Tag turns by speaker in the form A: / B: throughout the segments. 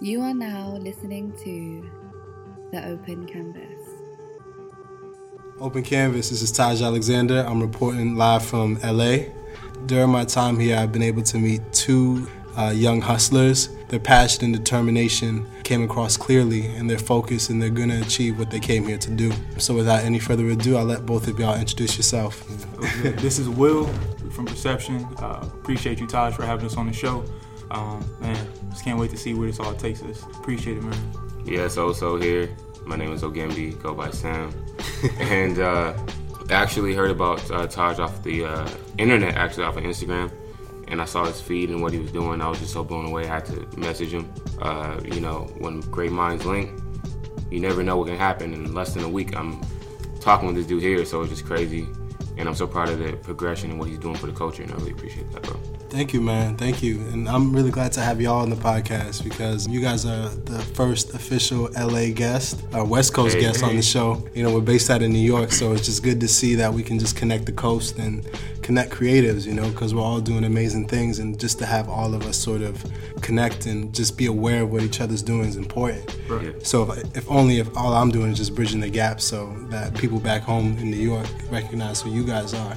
A: You are now listening to The Open Canvas.
B: Open Canvas, this is Taj Alexander. I'm reporting live from LA. During my time here, I've been able to meet two uh, young hustlers. Their passion and determination came across clearly, and their focus, and they're going to achieve what they came here to do. So, without any further ado, I'll let both of y'all introduce yourself.
C: this is Will from Perception. Uh, appreciate you, Taj, for having us on the show. Um, man, just can't wait to see where this all takes us. Appreciate it, man.
D: Yes, also here. My name is Ogembi, go by Sam. and uh, I actually heard about uh, Taj off the uh, internet, actually off of Instagram. And I saw his feed and what he was doing. I was just so blown away. I had to message him. Uh, you know, when great minds link, you never know what can happen. In less than a week, I'm talking with this dude here, so it's just crazy. And I'm so proud of the progression and what he's doing for the culture, and I really appreciate that, bro.
B: Thank you, man. Thank you. And I'm really glad to have y'all on the podcast because you guys are the first official LA guest, our West Coast hey, guest hey. on the show. You know, we're based out of New York, so it's just good to see that we can just connect the coast and connect creatives, you know, because we're all doing amazing things. And just to have all of us sort of connect and just be aware of what each other's doing is important. Right. So if, if only if all I'm doing is just bridging the gap so that people back home in New York recognize who you guys are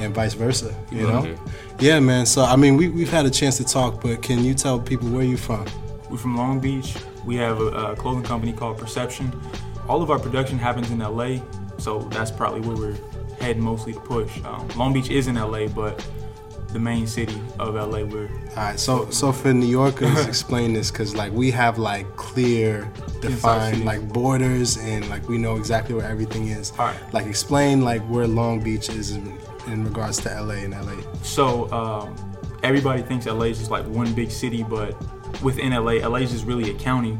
B: and vice versa, you know? Yeah, man. So I mean, we we've had a chance to talk, but can you tell people where you're from?
C: We're from Long Beach. We have a, a clothing company called Perception. All of our production happens in LA, so that's probably where we're heading mostly to push. Um, Long Beach is in LA, but the main city of LA. We're
B: all right. So so for New Yorkers, explain this because like we have like clear, defined like borders and like we know exactly where everything is.
C: All right.
B: Like explain like where Long Beach is in, in regards to LA and LA.
C: So um, everybody thinks LA is just like one big city, but within LA, LA is just really a county.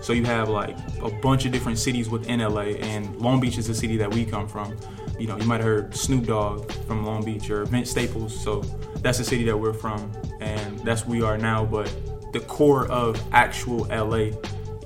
C: So you have like a bunch of different cities within LA, and Long Beach is the city that we come from. You know, you might have heard Snoop Dogg from Long Beach or Vince Staples. So that's the city that we're from, and that's where we are now. But the core of actual LA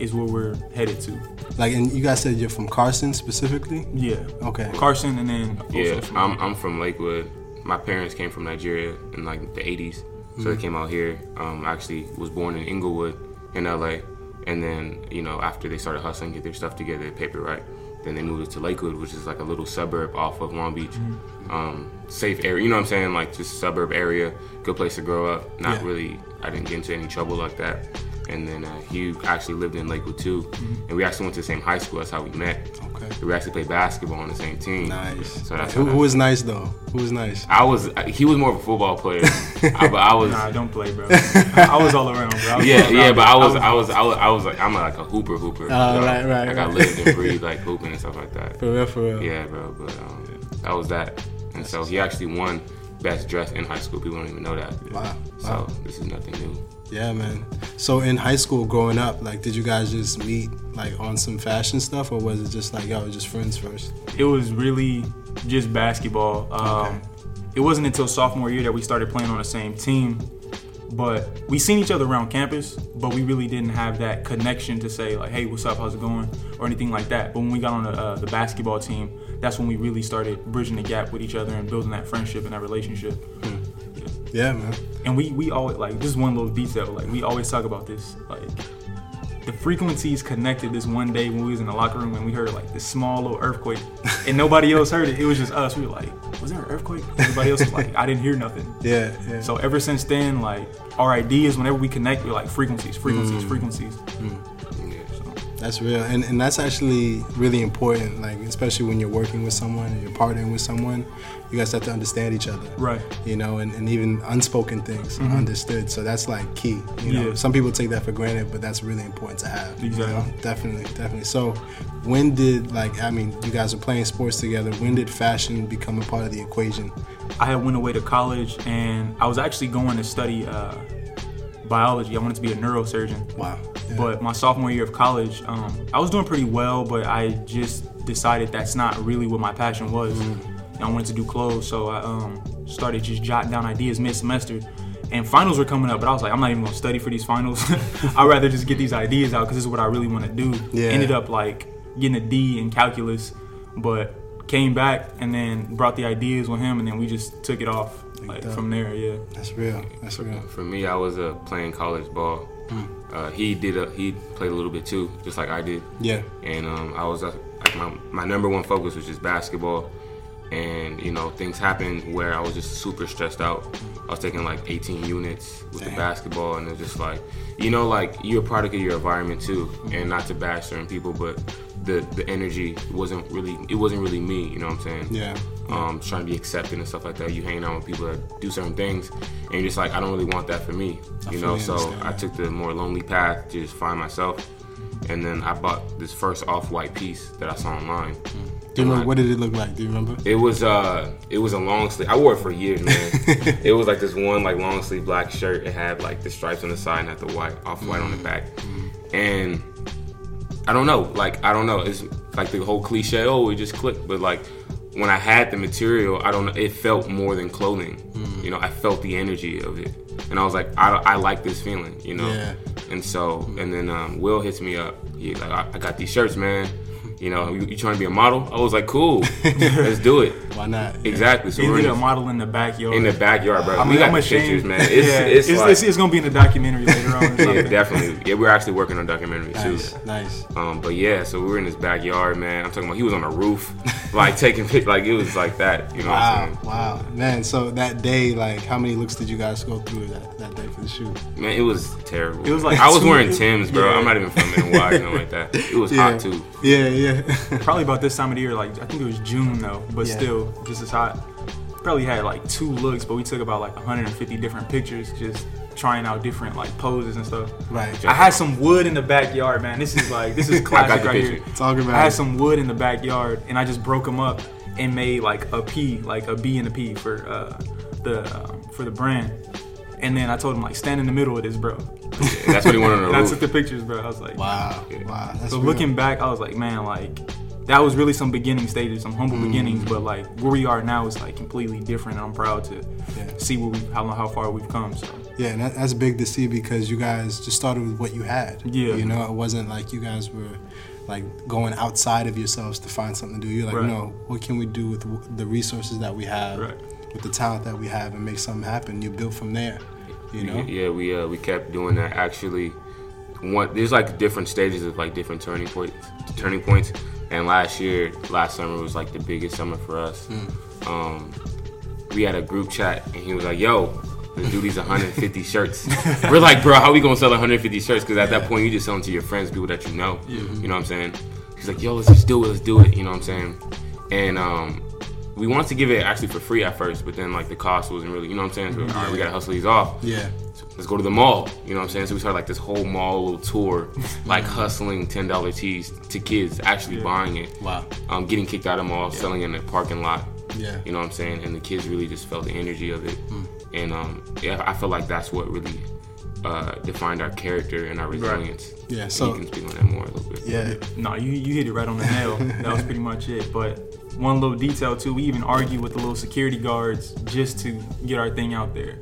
C: is where we're headed to.
B: Like, and you guys said you're from Carson specifically?
C: Yeah.
B: Okay.
C: Carson, and then
D: yeah, I'm I'm from Lakewood. My parents came from Nigeria in like the 80s, so mm-hmm. they came out here. Um, actually was born in Inglewood in LA, and then you know after they started hustling, get their stuff together, paper right. Then they moved it to Lakewood, which is like a little suburb off of Long Beach. Mm-hmm. Um, safe area, you know what I'm saying? Like just suburb area, good place to grow up. Not yeah. really, I didn't get into any trouble like that and then uh, he actually lived in Lakewood too, mm-hmm. and we actually went to the same high school. That's how we met. Okay. We actually played basketball on the same team.
B: Nice. So that's who, who was nice though. Who was nice?
D: I was. He was more of a football player. I, but I was.
C: Nah, don't play, bro. I was all around, bro.
D: Yeah, yeah, but I was, I was, I was, I was like, I'm like a hooper, hooper.
B: Oh, uh, right, right.
D: Like right. I lived and breathed like hooping and stuff like that.
B: For real, for real.
D: Yeah, bro. But um, that was that, and so he actually won best dressed in high school. People don't even know that.
B: Wow.
D: So
B: wow.
D: this is nothing new.
B: Yeah, man. So in high school, growing up, like, did you guys just meet like on some fashion stuff, or was it just like y'all were just friends first?
C: It was really just basketball. Um, okay. It wasn't until sophomore year that we started playing on the same team. But we seen each other around campus, but we really didn't have that connection to say like, "Hey, what's up? How's it going?" or anything like that. But when we got on the, uh, the basketball team, that's when we really started bridging the gap with each other and building that friendship and that relationship.
B: Hmm. Yeah, man.
C: And we we always like this is one little detail. Like we always talk about this. Like the frequencies connected this one day when we was in the locker room and we heard like this small little earthquake and nobody else heard it. It was just us. We were like, was there an earthquake? Everybody else was like, I didn't hear nothing.
B: Yeah, yeah.
C: So ever since then, like our ideas, whenever we connect, we're like frequencies, frequencies, mm. frequencies. Mm.
B: That's real, and and that's actually really important. Like especially when you're working with someone and you're partnering with someone, you guys have to understand each other.
C: Right.
B: You know, and, and even unspoken things mm-hmm. understood. So that's like key. You know, yeah. some people take that for granted, but that's really important to have.
C: Exactly. You know?
B: Definitely, definitely. So when did like I mean, you guys were playing sports together. When did fashion become a part of the equation?
C: I had went away to college, and I was actually going to study. Uh, biology. I wanted to be a neurosurgeon.
B: Wow.
C: Yeah. But my sophomore year of college, um, I was doing pretty well, but I just decided that's not really what my passion was. Mm. I wanted to do clothes, so I um, started just jotting down ideas mid semester. And finals were coming up, but I was like, I'm not even gonna study for these finals. I'd rather just get these ideas out because this is what I really want to do.
B: Yeah.
C: Ended up like getting a D in calculus, but came back and then brought the ideas with him, and then we just took it off like
B: dope.
C: from there, yeah.
B: That's real. That's real.
D: For me, I was uh, playing college ball. Uh, he did a, he played a little bit too, just like I did.
B: Yeah.
D: and um, I was uh, like my, my number one focus was just basketball. And you know things happened where I was just super stressed out. I was taking like 18 units with the basketball, and it was just like, you know, like you're a product of your environment too. And not to bash certain people, but the the energy wasn't really it wasn't really me. You know what I'm saying?
B: Yeah.
D: um, trying to be accepted and stuff like that. You hang out with people that do certain things, and you're just like, I don't really want that for me, you know. So I took the more lonely path to just find myself, and then I bought this first off-white piece that I saw online.
B: Do you remember what did it look like? Do you remember?
D: It was uh, it was a long sleeve. I wore it for years, man. it was like this one like long sleeve black shirt. It had like the stripes on the side and had the white off white on the back, and I don't know. Like I don't know. It's like the whole cliche. Oh, it just clicked. But like when I had the material, I don't know. It felt more than clothing. You know, I felt the energy of it, and I was like, I, I like this feeling. You know.
B: Yeah.
D: And so, and then um, Will hits me up. He's like, I, I got these shirts, man. You know, you, you trying to be a model? I was like, cool, let's do it.
B: Why not? Yeah.
D: Exactly. So
C: He
D: we're in
C: a model in the backyard.
D: in the backyard, bro.
C: I mean,
D: we got
C: I'm ashamed.
D: pictures, man. It's,
C: yeah,
D: it's,
C: it's,
D: like,
C: it's, it's gonna be in the documentary later on. Or
D: yeah, definitely. Yeah, we're actually working on a documentary too.
B: Nice. Nice.
D: Um, but yeah, so we were in this backyard, man. I'm talking about he was on a roof, like taking pic, like it was like that. You know
B: Wow.
D: what I'm saying?
B: Wow. Man, so that day, like, how many looks did you guys go through that, that day for the shoot?
D: Man, it was terrible.
C: It was like
D: I was wearing Tim's, bro.
C: yeah.
D: I'm not even from NY, you know, like that. It was
B: Yeah.
D: hot too.
B: Yeah, yeah.
C: Probably about this time of the year, like I think it was June though, but
B: Yeah.
C: still just as hot. Probably had like two looks, but we took about like 150 different pictures, just trying out different like poses and stuff.
B: right.
C: I had some wood in the backyard, man. This is like this is classic right
D: picture.
C: here.
B: Talk about
C: I had
B: it.
C: some wood in the backyard, and I just broke them up and made like a P, like a B and a P for uh, the uh, for the brand. And then I told him like stand in the middle of this, bro.
D: Yeah, that's what he wanted on
C: And
D: the
C: I took the pictures, bro. I was like,
B: Wow. Wow. That's
C: so
B: real.
C: looking back, I was like, man, like that was really some beginning stages, some humble mm. beginnings, but like where we are now is like completely different. And I'm proud to
B: Yeah.
C: see where we how how far we've come. So
B: Yeah, and that, that's big to see because you guys just started with what you had.
C: Yeah.
B: You know, it wasn't like you guys were like going outside of yourselves to find something to do. You're like,
C: Right.
B: no, what can we do with w- the resources that we have,
C: Right.
B: with the talent that we have, and make something happen? You build from there. You know.
D: Yeah, we uh, we kept doing that. Actually, one there's like different stages of like different turning points. Turning points. And last year, last summer was like the biggest summer for us. Um, we had a group chat, and he was like, "Yo." Let's do these 150 shirts. We're like, bro, how we gonna sell 150 shirts? Because at that point, you just sell them to your friends, people that you know. You know what I'm saying? He's like, yo, let's just do it. Let's do it. You know what I'm saying? And um, we wanted to give it actually for free at first, but then like the cost wasn't really, you know what I'm saying? So all right, we gotta hustle these off
B: Yeah.
D: let's go to the mall. You know what I'm saying? So we started like this whole mall little tour, like hustling ten dollar tees to kids, actually buying it.
B: Wow.
D: Um, getting kicked out of the mall, selling in the parking lot.
B: Yeah.
D: You know what I'm saying? And the kids really just felt the energy of it. And um, yeah, I feel like that's what really uh, defined our character and our resilience.
B: Yeah,
D: And
B: so-
D: you can speak on that more a little bit.
B: Yeah.
C: no, you you hit it right on the nail. that was pretty much it. But one little detail too, we even argue with the little security guards just to get our thing out there.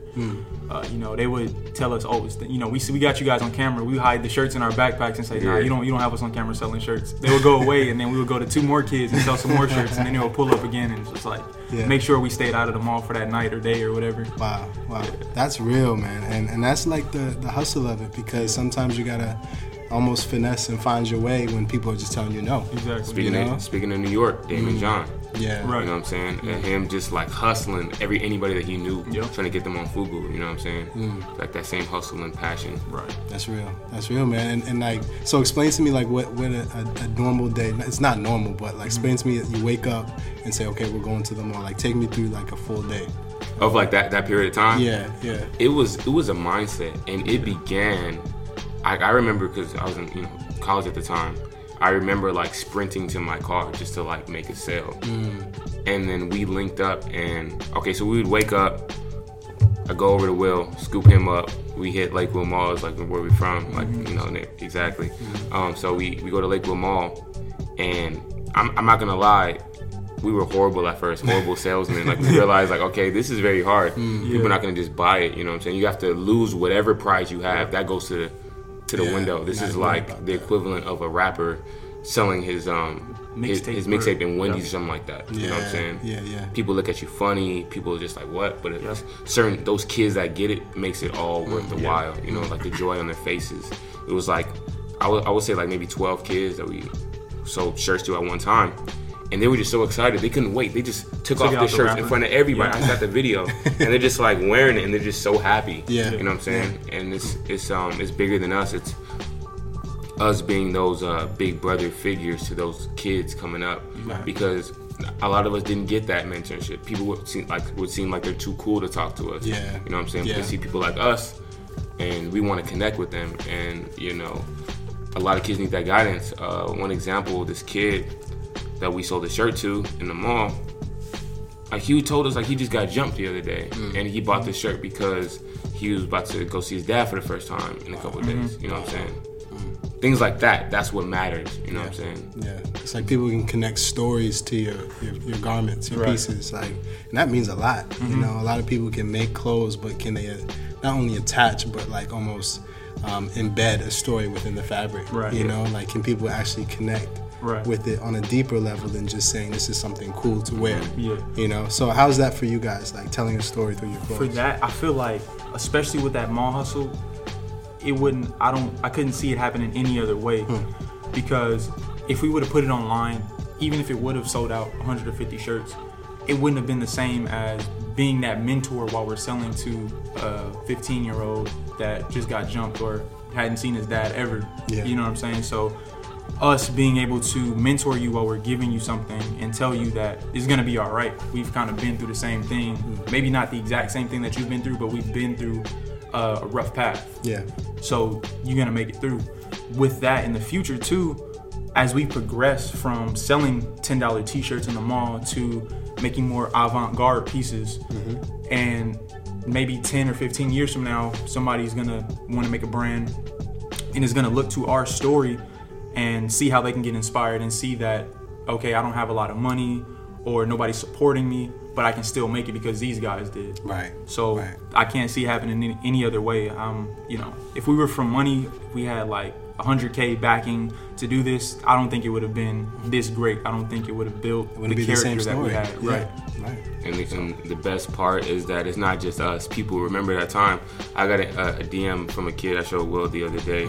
C: Uh, you know, they would tell us, "Oh, the, you know, we see, we got you guys on camera. We hide the shirts in our backpacks and say, Nah, you don't you don't have us on camera selling shirts." They would go away, and then we would go to two more kids and sell some more shirts, and then they would pull up again and just like
B: Yeah.
C: make sure we stayed out of the mall for that night or day or whatever.
B: Wow, wow, that's real, man, and and that's like the the hustle of it because sometimes you gotta almost finesse and find your way when people are just telling you no.
C: Exactly.
D: Speaking
B: You know?
D: of speaking of New York, Daymond mm-hmm. John.
B: Yeah,
C: Right.
D: You know what I'm saying? And him just like hustling every anybody that he knew,
C: Yep.
D: trying to get them on Fubu. You know what I'm saying? Mm. Like that same hustle and passion.
C: Right.
B: That's real. That's real, man. And, and like, so explain to me like what what a, a, a normal day. It's not normal, but like explain to me. that You wake up and say, okay, we're going to the mall. Like, take me through like a full day.
D: Of like that that period of time.
B: Yeah, yeah,
D: It was it was a mindset, and it began. I, I remember because I was in you know college at the time. I remember like sprinting to my car just to like make a sale, mm. and then we linked up. And okay, so we would wake up. I go over to Will, scoop him up. We hit Lakewood Mall, is like where we from, like mm-hmm. you know ne- exactly. Mm-hmm. Um, so we we go to Lakewood Mall, and I'm, I'm not gonna lie, we were horrible at first, horrible salesmen. Like we realized, like okay, this is very hard. Mm. People are not gonna just buy it. You know what I'm saying? You have to lose whatever price you have. That goes to the to the
B: Yeah,
D: window. This is like the
B: that.
D: equivalent of a rapper selling his um his,
C: Mixtape
D: his
C: or-
D: mixtape in Wendy's
C: yeah.
D: or something like that. You
B: yeah,
D: know what I'm saying?
B: yeah, yeah.
D: People look at you funny. People are just like, what? But it's
C: Yeah.
D: certain those kids that get it makes it all worth the
C: Yeah.
D: while. You know, like the joy on their faces. It was like I would I would say like maybe 12 kids that we sold shirts to at one time. And they were just so excited. They couldn't wait. They just took,
C: Took
D: off their
C: the
D: shirts in front of everybody.
C: Yeah.
D: I got the video, and they're just like wearing it, and they're just so happy.
B: Yeah.
D: you know what I'm saying. And it's it's um it's bigger than us. It's us being those uh, big brother figures to those kids coming up
C: Right.
D: because a lot of us didn't get that mentorship. People would seem like would seem like they're too cool to talk to us.
B: Yeah.
D: you know what I'm saying.
B: Yeah.
D: We see people like us, and we want to connect with them. And you know, a lot of kids need that guidance. Uh, one example, this kid that we sold the shirt to in the mall. Like he told us like he just got jumped the other day,
B: Mm.
D: and he bought this shirt because he was about to go see his dad for the first time in a couple of
B: Mm-hmm.
D: days. You know what I'm saying?
B: Mm.
D: Things like that. That's what matters. You know what I'm saying?
B: Yeah, it's like people can connect stories to your your, your garments, your
C: Right.
B: pieces, like, and that means a lot. You know, a lot of people can make clothes, but can they uh, not only attach, but like almost um, embed a story within the fabric?
C: Right.
B: You
C: Yeah.
B: know, like can people actually connect
C: Right.
B: with it on a deeper level than just saying this is something cool to wear?
C: Yeah.
B: You know, so how's that for you guys? Like telling a story through your clothes?
C: For that, I feel like, especially with that mall hustle, it wouldn't. I don't. I couldn't see it happening any other way, hmm. because if we would have put it online, even if it would have sold out 150 shirts, it wouldn't have been the same as being that mentor while we're selling to a 15 year old that just got jumped or hadn't seen his dad ever.
B: Yeah.
C: You know what I'm saying? So us being able to mentor you while we're giving you something and tell you that it's gonna be all right. We've kind of been through the same thing, maybe not the exact same thing that you've been through, but we've been through uh, a rough path.
B: Yeah.
C: So you're gonna make it through. With that in the future too, as we progress from selling $10 t-shirts in the mall to making more avant-garde pieces, and maybe 10 or 15 years from now, somebody's gonna want to make a brand and is gonna look to our story and see how they can get inspired and see that okay, I don't have a lot of money or nobody's supporting me, but I can still make it because these guys did.
B: Right.
C: So
B: Right.
C: I can't see it happening any, any other way. Um, you know, if we were from money, if we had like 100k backing to do this, I don't think it would have been this great. I don't think it would have built
B: It
C: the
B: wouldn't the
C: character
B: same
C: that we had.
B: Yeah.
C: Right.
B: Right.
D: And the, and the best part is that it's not just us. People remember that time. I got a, a DM from a kid I showed Will the other day.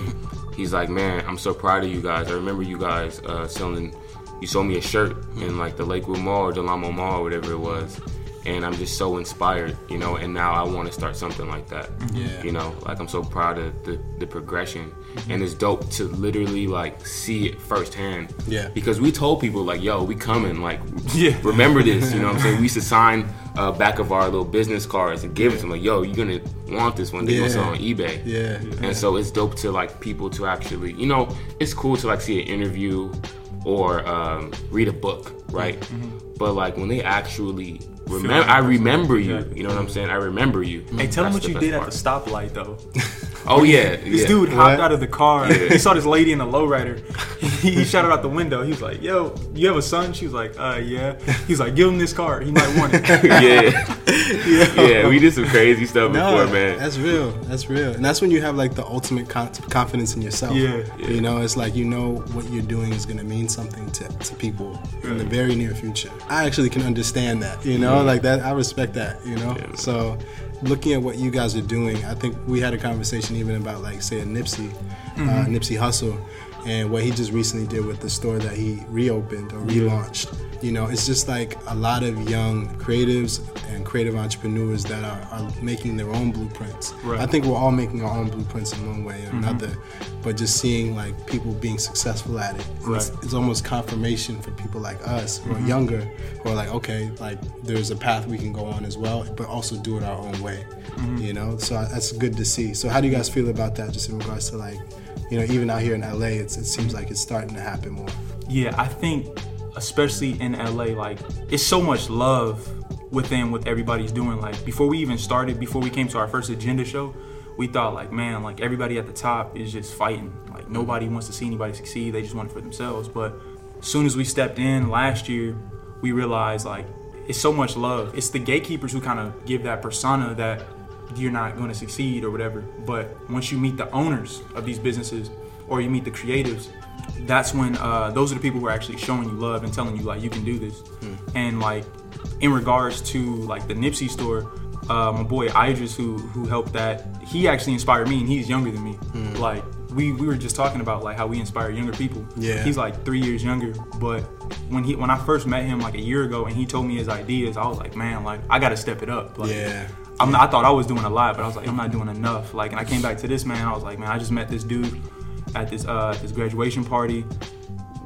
D: He's like, "Man, I'm so proud of you guys. I remember you guys uh, selling. You sold me a shirt in like the Lakewood Mall or Del Amo Mall or whatever it was." And I'm just so inspired, you know. And now I want to start something like that.
B: Yeah.
D: You know, like I'm so proud of the, the progression, and it's dope to literally like see it firsthand.
B: Yeah.
D: Because we told people like, "Yo, we coming." Like,
C: Yeah.
D: remember this. You know what I'm saying? We used to sign uh, back of our little business cards and give it to them like, yo, you're gonna want this one. They gonna sell on eBay.
B: Yeah.
D: And so it's dope to like people to actually, you know, it's cool to like see an interview or um, read a book, right? But like when they actually remember, I remember you. You know what I'm saying? I remember you.
C: Hey, tell them what
D: the
C: you did
D: part.
C: at the stoplight though.
D: Oh yeah,
C: This
D: yeah.
C: dude hopped
B: What?
C: out of the car. He saw this lady in the lowrider. He, he shouted out the window. He was like, "Yo, you have a son?" She was like, "Uh, yeah." He's like, "Give him this car. He might want it."
D: yeah. yeah, we did some crazy stuff
B: No,
D: before, man.
B: that's real. That's real, and that's when you have like the ultimate con- confidence in yourself.
C: Yeah.
B: yeah, you know, it's like you know what you're doing is gonna mean something to, to people in the very near future. I actually can understand that. You know, like that. I respect that. You know,
D: Yeah.
B: so looking at what you guys are doing, I think we had a conversation even about like say a Nipsey, uh, Nipsey Hussle, and what he just recently did with the store that he reopened or relaunched. You know, it's just like a lot of young creatives and creative entrepreneurs that are, are making their own blueprints.
C: Right.
B: I think we're all making our own blueprints in one way or mm-hmm. another, but just seeing like people being successful at it, and it's,
C: Right.
B: it's almost confirmation for people like us who are mm-hmm. younger, who are like, okay, like there's a path we can go on as well, but also do it our own way. Mm-hmm. You know, so that's good to see. So how do you guys feel about that? Just in regards to like, you know, even out here in LA, it seems like it's starting to happen more.
C: Yeah, I think especially in LA, like it's so much love within what everybody's doing. Like before we even started, before we came to our first agenda show, we thought like, man, like everybody at the top is just fighting. Like nobody wants to see anybody succeed. They just want it for themselves. But as soon as we stepped in last year, we realized like it's so much love. It's the gatekeepers who kind of give that persona that you're not going to succeed or whatever. But once you meet the owners of these businesses or you meet the creatives, that's when uh, those are the people who are actually showing you love and telling you like you can do this. And like in regards to like the Nipsey store, uh, my boy Idris who who helped that, he actually inspired me, and he's younger than me. Like we we were just talking about like how we inspire younger people.
B: Yeah.
C: he's like three years younger, but when he when I first met him like a year ago and he told me his ideas, I was like, man, like I got to step it up. Like,
B: Yeah.
C: I'm I thought I was doing a lot, but I was like, I'm not doing enough. Like, and I came back to this man. I was like, man, I just met this dude at this uh, this graduation party.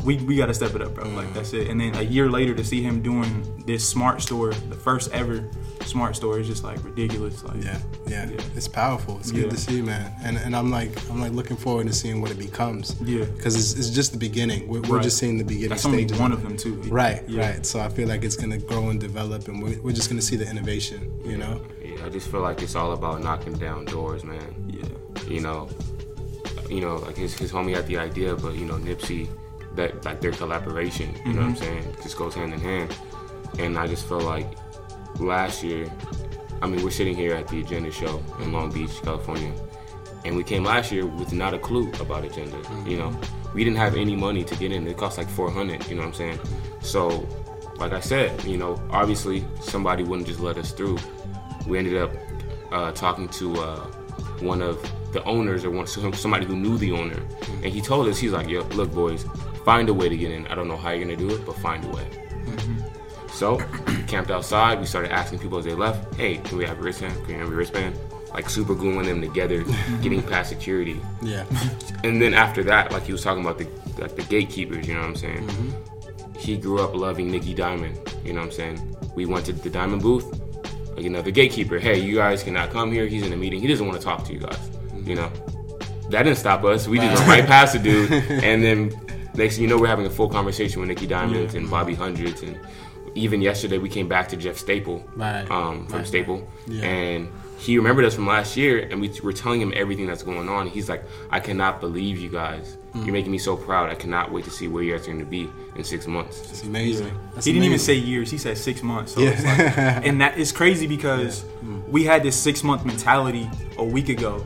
C: We, we got to step it up, bro. Like that's it. And then a year later to see him doing this smart store, the first ever smart store, is just like ridiculous. Like,
B: Yeah, yeah,
C: Yeah.
B: it's powerful. It's good
C: Yeah.
B: to see, man. And and I'm like I'm like looking forward to seeing what it becomes.
C: Yeah.
B: because it's, it's just the beginning. We're, we're
C: Right.
B: just seeing the beginning
C: that's only one of them too.
B: Right,
C: Yeah.
B: right. So I feel like it's gonna grow and develop, and we're, we're just gonna see the innovation. You know.
D: I just feel like it's all about knocking down doors, man.
C: Yeah.
D: You know, you know, like his, his homie had the idea, but you know, Nipsey, that like their collaboration, you know what I'm mm-hmm. saying, just goes hand in hand. And I just feel like last year, I mean, we're sitting here at the Agenda show in Long Beach, California, and we came last year with not a clue about Agenda. You know, mm-hmm. we didn't have any money to get in. It cost like 400. You know what I'm saying? So, like I said, you know, obviously somebody wouldn't just let us through. We ended up uh, talking to uh, one of the owners or one somebody who knew the owner, and he told us he's like, "Yo, look, boys, find a way to get in. I don't know how you're gonna do it, but find a way." So, we camped outside. We started asking people as they left, "Hey, can we have a wristband? Can we have a wristband?" Like super gluing them together, getting past security.
B: Yeah.
D: And then after that, like he was talking about the like the gatekeepers, you know what I'm saying? He grew up loving Nicky Diamond, you know what I'm saying? We went to the Diamond booth, like the gatekeeper. Hey, you guys cannot come here. He's in a meeting. He doesn't want to talk to you guys, you know. That didn't stop us. We just went right past the dude, and then next thing you know, we're having a full conversation with Nicky Diamond and Bobby Hundreds, and even yesterday we came back to Jeff Staple,
B: Right.
D: um, from
B: Right.
D: Staple,
B: Yeah.
D: and he remembered us from last year, and we were telling him everything that's going on. He's like, "I cannot believe you guys.
B: Mm.
D: You're making me so proud. I cannot wait to see where you guys are going to be in six months."
B: It's amazing. That's
C: he didn't even say years. He said six months. So
B: Yeah.
C: like, and that is crazy because we had this six month mentality a week ago,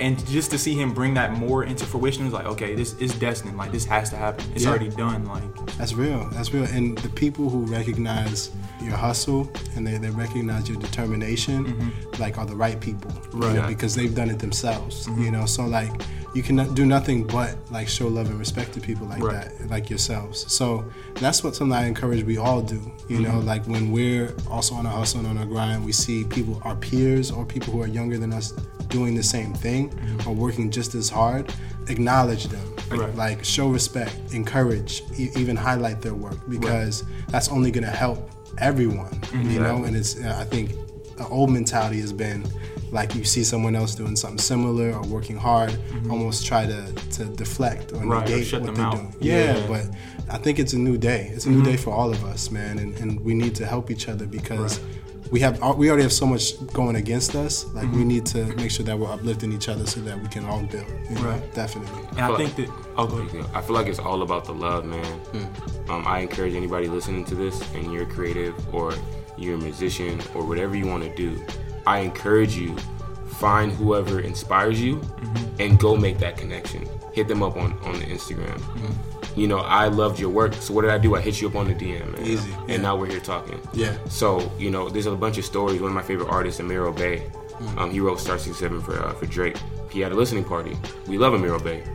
C: and just to see him bring that more into fruition is like, okay, this is destined. Like this has to happen. It's
B: Yeah.
C: already done. Like
B: That's real. That's real. And the people who recognize your hustle and they, they recognize your determination, mm-hmm. like, are the right people, you
C: Right.
B: know, because they've done it themselves. Mm-hmm. You know, so like you can do nothing but like show love and respect to people like
C: Right.
B: that, like yourselves. So that's what something I encourage we all do. You know, mm-hmm. like when we're also on a hustle and on a grind, we see people, our peers or people who are younger than us, doing the same thing mm-hmm. or working just as hard. Acknowledge them
C: Right.
B: like show respect, encourage, e- even highlight their work because that's only going to help everyone, you know. And it's I think the old mentality has been like you see someone else doing something similar or working hard, almost try to to deflect or
C: Mm-hmm. Right, or
B: negate
C: shut
B: what
C: them
B: they're
C: out.
B: doing. Yeah,
C: Yeah.
B: but I think it's a new day. It's a new day for all of us, man, and, and we need to help each other because. We have we already have so much going against us. Like we need to make sure that we're uplifting each other so that we can all build. You know?
C: Right.
B: Definitely.
C: and I
D: But-
C: think that oh go ahead.
D: I feel like it's all about the love, man. Um, I encourage anybody listening to this, and you're creative or you're a musician or whatever you want to do. I encourage you find whoever inspires you and go make that connection. Hit them up on on the Instagram. You know, I loved your work, so what did I do? I hit you up on the DM, man.
B: Easy, yeah.
D: And now we're here talking.
B: Yeah.
D: So you know, there's a bunch of stories. One of my favorite artists, Amir Obè, um, he wrote Star 67 for uh, for Drake. He had a listening party. We love Amir Obè.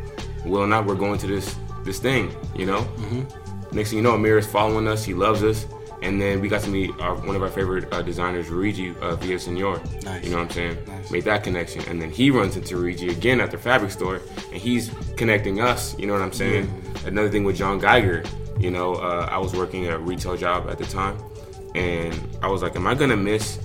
D: Well, or not, we're going to this this thing. You know. Next thing you know, Amir is following us. He loves us. And then we got to meet our, one of our favorite uh, designers, Luigi uh, Villasenor.
B: Nice.
D: You know what I'm saying?
B: Nice.
D: Made that connection. And then he runs into Luigi again at the fabric store, and he's connecting us. You know what I'm saying? Another thing with John Geiger. You know, uh, I was working a retail job at the time, and I was like, am I gonna miss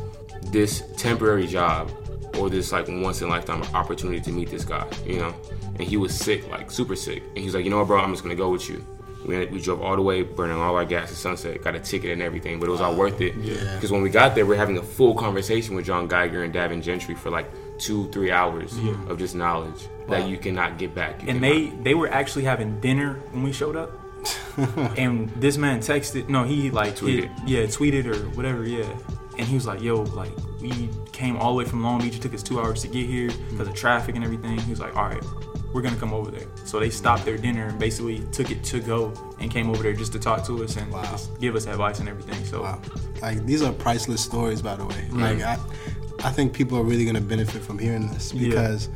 D: this temporary job or this like once in a lifetime opportunity to meet this guy? You know? And he was sick, like super sick. And he's like, you know what, bro? I'm just gonna go with you. We, we drove all the way, burning all our gas at Sunset, got a ticket and everything, but it was all worth it.
B: Yeah.
D: Because when we got there, we're having a full conversation with John Geiger and Davin Gentry for like two, three hours of just knowledge that you cannot get back. You
C: and
D: cannot-
C: they they were actually having dinner when we showed up. and this man texted, no, he like
D: Tweeted.
C: hit- yeah, tweeted or whatever, yeah. And he was like, "Yo, like we came all the way from Long Beach. It took us two hours to get here because of traffic and everything." He was like, "All right, we're gonna come over there. So they stopped their dinner and basically took it to go and came over there just to talk to us and
B: Wow.
C: give us advice and everything. So
B: Wow. Like these are priceless stories, by the way.
C: Mm.
B: Like I, I think people are really gonna benefit from hearing this
C: Yeah.
B: because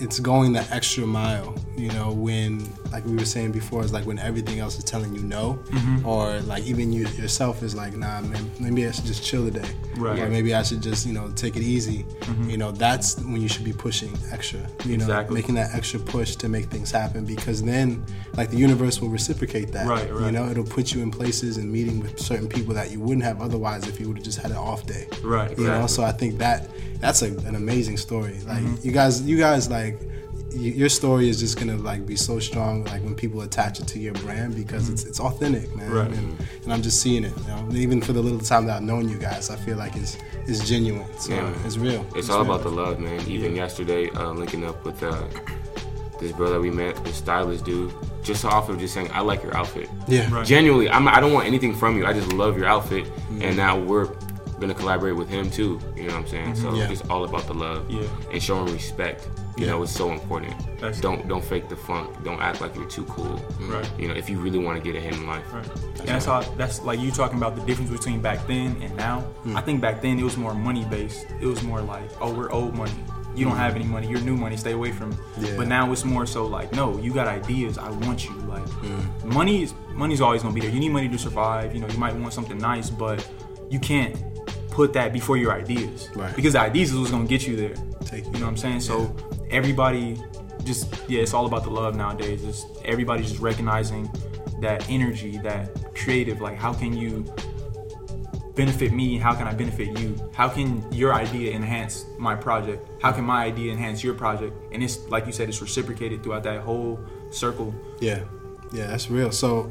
B: it's going the extra mile. You know, when like we were saying before, it's like when everything else is telling you no,
C: Mm-hmm.
B: or like even you yourself is like, nah, man, maybe I should just chill today,
C: Right.
B: or maybe I should just you know take it easy. You know, that's when you should be pushing extra. You know,
C: Exactly.
B: making that extra push to make things happen because then like the universe will reciprocate that.
C: Right, right.
B: You know, it'll put you in places and meeting with certain people that you wouldn't have otherwise if you would have just had an off day.
C: Right,
B: You know, so I think that that's a, an amazing story. Like
C: Mm-hmm.
B: you guys, you guys like your story is just gonna like be so strong. Like when people attach it to your brand because it's it's authentic, man.
C: Mm-hmm. Right.
B: And, and I'm just seeing it. You know, even for the little time that I've known you guys, I feel like it's it's genuine. So
D: Yeah,
B: it's real.
D: It's all
B: real.
D: about the love, man. Even yesterday, uh, linking up with uh, this brother we met, the stylist dude, just off of just saying, "I like your outfit."
B: Yeah.
C: Right.
D: Genuinely, I'm, I don't want anything from you. I just love your outfit,
B: Mm-hmm.
D: and now we're gonna collaborate with him too. You know what I'm saying? So
B: Mm-hmm. Yeah.
D: it's all about the love
C: Yeah.
D: and showing respect. You
B: Yeah.
D: know, it's so important.
C: That's-
D: don't don't fake the funk. Don't act like you're too cool.
C: Right.
D: You know, if you really want to get ahead in life.
C: Right. And that's how that's like you talking about the difference between back then and now.
B: Hmm.
C: I think back then it was more money based. It was more like, oh, we're old money. You don't have any money. You're new money. Stay away from. it.
B: Hmm. Yeah.
C: But now it's more so like, no, you got ideas. I want you. Like,
B: Hmm.
C: money is money's always gonna be there. You need money to survive. You know, you might want something nice, but you can't put that before your ideas.
B: Right.
C: Because the ideas is what's gonna get you there.
B: Take
C: You know what I'm saying? So everybody just yeah, it's all about the love nowadays. It's everybody's just recognizing that energy, that creative, like how can you benefit me? How can I benefit you? How can your idea enhance my project? How can my idea enhance your project? And it's like you said, it's reciprocated throughout that whole circle.
B: Yeah, yeah, that's real. So,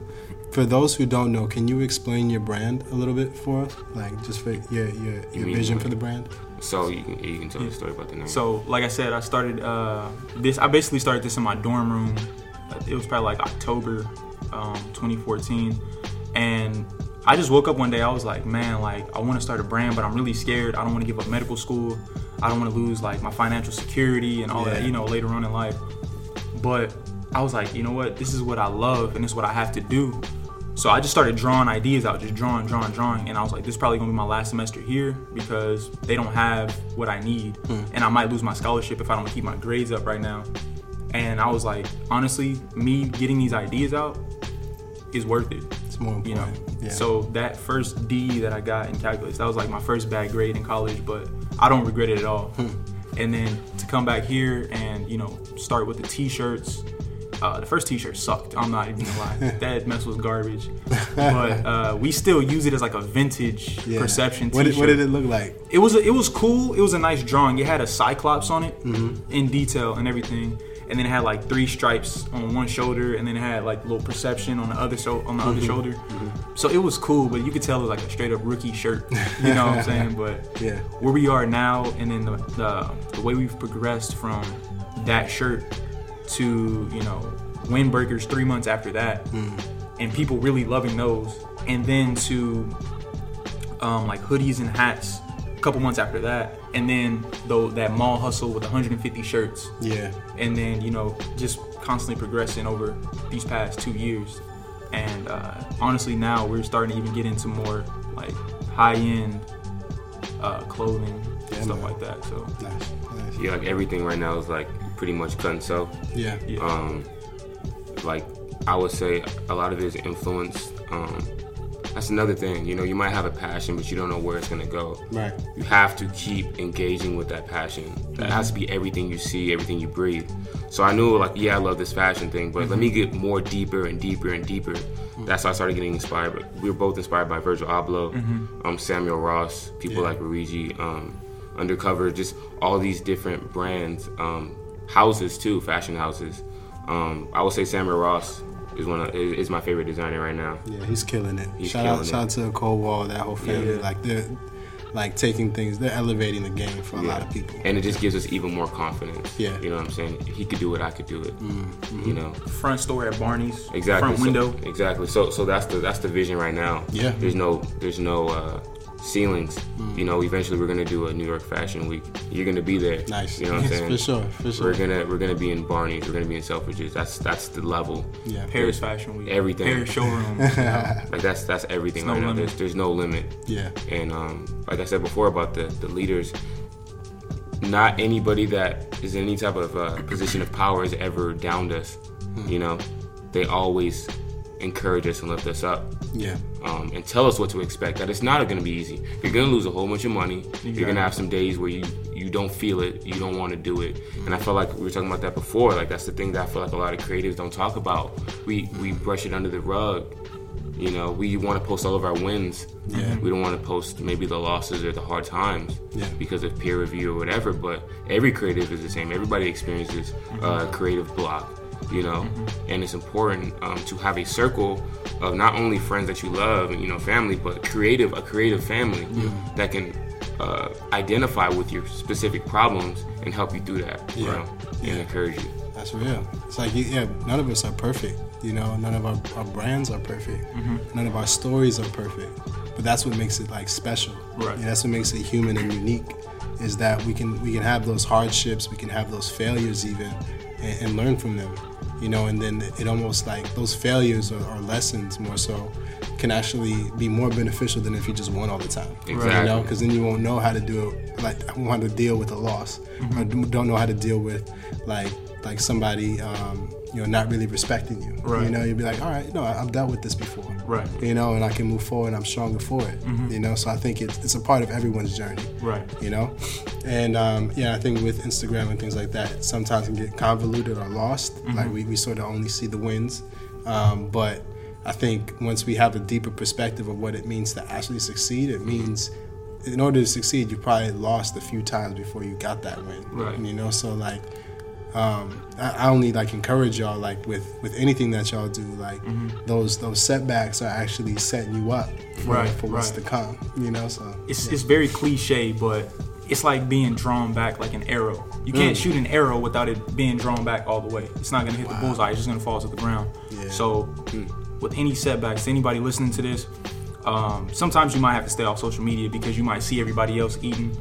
B: for those who don't know, can you explain your brand a little bit for us? Like, just for your your, your
D: mean
B: vision
D: what?
B: for the brand.
D: So you can, you can tell the story about the name.
C: So, like I said, I started uh, this. I basically started this in my dorm room. It was probably like October um, 2014, and I just woke up one day. I was like, man, like I want to start a brand, but I'm really scared. I don't want to give up medical school. I don't want to lose like my financial security and all that, you know, later on in life. But I was like, you know what? This is what I love, and this is what I have to do. So I just started drawing ideas out, just drawing, drawing, drawing, and I was like, this is probably gonna be my last semester here because they don't have what I need, hmm. and I might lose my scholarship if I don't keep my grades up right now. And I was like, honestly, me getting these ideas out is worth it
B: It's more important.
C: you know.
B: yeah.
C: So that first D that I got in calculus, that was like my first bad grade in college, but I don't regret it at all. Hmm. And then to come back here and you know start with the t-shirts. Uh, the first t-shirt sucked. I'm not even gonna lie. that mess was garbage. But uh, we still use it as like a vintage
B: Yeah.
C: perception
B: What
C: t-shirt.
B: did, what did it look like?
C: It was a, it was cool. It was a nice drawing. It had a cyclops on it
B: Mm-hmm.
C: in detail and everything, and then it had like three stripes on one shoulder, and then it had like little perception on the other so on the
B: Mm-hmm.
C: other shoulder. So it was cool, but you could tell it was like a straight up rookie shirt. You know what I'm saying? But
B: Yeah.
C: where we are now, and then the, the the way we've progressed from that shirt to you know windbreakers three months after that, and people really loving those, and then to um, like hoodies and hats a couple months after that, and then though that mall hustle with 150 shirts,
B: Yeah.
C: and then you know just constantly progressing over these past two years, and uh, honestly now we're starting to even get into more like high end uh, clothing
B: Yeah,
C: stuff
B: man.
C: like that. So
B: Nice. Nice.
D: yeah, like everything right now is like pretty much cut and.
B: Yeah.
C: yeah,
D: um, like I would say a lot of it is influence. Um, that's another thing. You know, you might have a passion, but you don't know where it's gonna go.
B: Right.
D: You have to keep engaging with that passion. That has to be everything you see, everything you breathe. So I knew, like, yeah, I love this fashion thing, but let me get more deeper and deeper and deeper. That's how I started getting inspired. We were both inspired by Virgil Abloh, um, Samuel Ross, people
B: Yeah.
D: like Luigi, um, Undercover, just all these different brands, um, houses too, fashion houses. Um, I would say Samuel Ross is one of is, is my favorite designer right now.
B: Yeah, he's killing it.
D: He's
B: shout out,
D: killing
B: shout out to Cold Wall, that whole family.
C: Yeah.
B: Like they're like taking things, they're elevating the game for a lot of people.
D: And it just gives us even more confidence.
B: Yeah. Mm-hmm.
D: You know what I'm saying? He could do it, I could do it. You know.
C: front store at Barney's,
D: Exactly.
C: front
D: So-
C: window.
D: exactly. So so that's the that's the vision right now.
B: Yeah.
D: There's no there's no uh ceilings. You know, eventually we're gonna do a New York Fashion Week. You're gonna be there.
B: Nice.
D: You know what I'm saying?
B: for sure, for sure.
D: We're gonna we're gonna be in Barney's. We're gonna be in Selfridges. That's that's the level.
B: Yeah.
C: Paris Fashion Week,
D: Everything.
C: Paris showroom. you know.
D: Like that's that's everything
C: There's
D: right
C: no
D: now.
C: limit.
D: There's there's no limit.
B: Yeah.
D: And um, like I said before about the, the leaders, not anybody that is in any type of uh, position of power has ever downed us. You know, they always encourage us and lift us up.
B: Yeah.
D: Um, and tell us what to expect. That it's not going to be easy. You're going to lose a whole bunch of money. You're going to have some days where you you don't feel it. You don't want to do it. And I feel like we were talking about that before. Like that's the thing that I feel like a lot of creatives don't talk about. We we brush it under the rug. You know, we want to post all of our wins.
B: Yeah.
D: We don't want to post maybe the losses or the hard times
B: Yeah.
D: because of peer review or whatever. But every creative is the same. Everybody experiences uh, creative block. You know, and it's important um, to have a circle of not only friends that you love and you know family, but creative a creative family that can uh, identify with your specific problems and help you through that. You
B: Yeah.
D: know, and
B: Yeah.
D: encourage you.
B: That's real. It's like, yeah, none of us are perfect. You know, none of our, our brands are perfect. None of our stories are perfect. But that's what makes it like special.
C: Right.
B: And that's what makes it human and unique. Is that we can we can have those hardships, we can have those failures even, and, and learn from them. You know, and then it almost like those failures or, or lessons more so can actually be more beneficial than if you just won all the time. You know, because then you won't know how to do it, like won't how to deal with a loss, or d- don't know how to deal with like like somebody um, you know not really respecting you.
C: Right.
B: You know, you'd be like, all right, no, I've dealt with this before.
C: Right.
B: You know, and I can move forward. And I'm stronger for it. You know, so I think it's it's a part of everyone's journey.
C: Right.
B: You know, and um, yeah, I think with Instagram and things like that, sometimes can get convoluted or lost. Like we, we sort of only see the wins, um, but I think once we have a deeper perspective of what it means to actually succeed, it means in order to succeed, you probably lost a few times before you got that win.
C: Right.
B: You know, so like um, I, I only like encourage y'all like with with anything that y'all do like those those setbacks are actually setting you up for,
C: Right,
B: for what's
C: right.
B: to come you know so
C: It's it's very cliche, but it's like being drawn back like an arrow. You
B: Mm.
C: can't shoot an arrow without it being drawn back all the way. It's not gonna hit the bullseye. It's just gonna fall to the ground.
B: Yeah.
C: So, with any setbacks, anybody listening to this, um, sometimes you might have to stay off social media because you might see everybody else eating,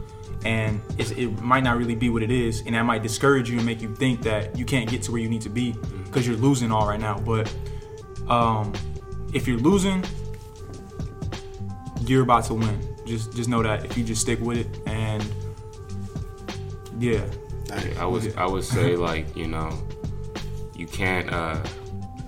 C: and it's, it might not really be what it is, and that might discourage you and make you think that you can't get to where you need to be because you're losing all right now. But um, if you're losing, you're about to win. Just just know that if you just stick with it and yeah,
D: I would I would say like you know, you can't uh,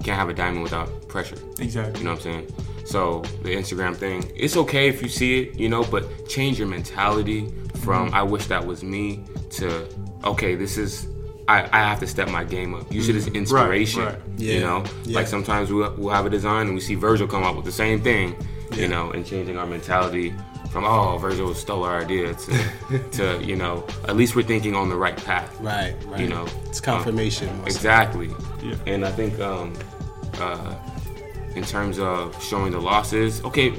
D: can't have a diamond without pressure.
C: exactly.
D: You know what I'm saying? So the Instagram thing, it's okay if you see it, you know, but change your mentality from I wish that was me to okay, this is I, I have to step my game up. Use it as inspiration.
C: right.
B: Yeah,
D: You know,
B: yeah.
D: like sometimes we'll, we'll have a design and we see Virgil come up with the same thing.
B: Yeah.
D: You know, and changing our mentality from oh Virgil stole our idea to to you know at least we're thinking on the right path.
B: right right
D: You know,
B: it's confirmation
D: um, exactly.
C: Yeah.
D: And I think um, uh, in terms of showing the losses, okay,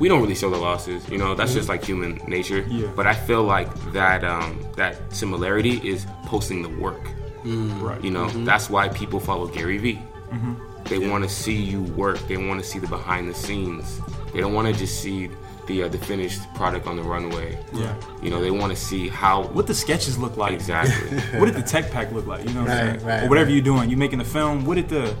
D: we don't really show the losses. You know, that's just like human nature.
C: Yeah.
D: But I feel like that um, that similarity is posting the work.
C: Right.
D: You know, that's why people follow Gary Vee. They want to see you work. They want to see the behind the scenes. They don't want to just see the uh, the finished product on the runway.
C: Yeah.
D: You know, they want to see how
C: What the sketches look like?
D: exactly.
C: What did the tech pack look like? You know what I'm
B: Right,
C: saying?
B: right,
C: or whatever
B: right.
C: you're doing. You making a film. What did the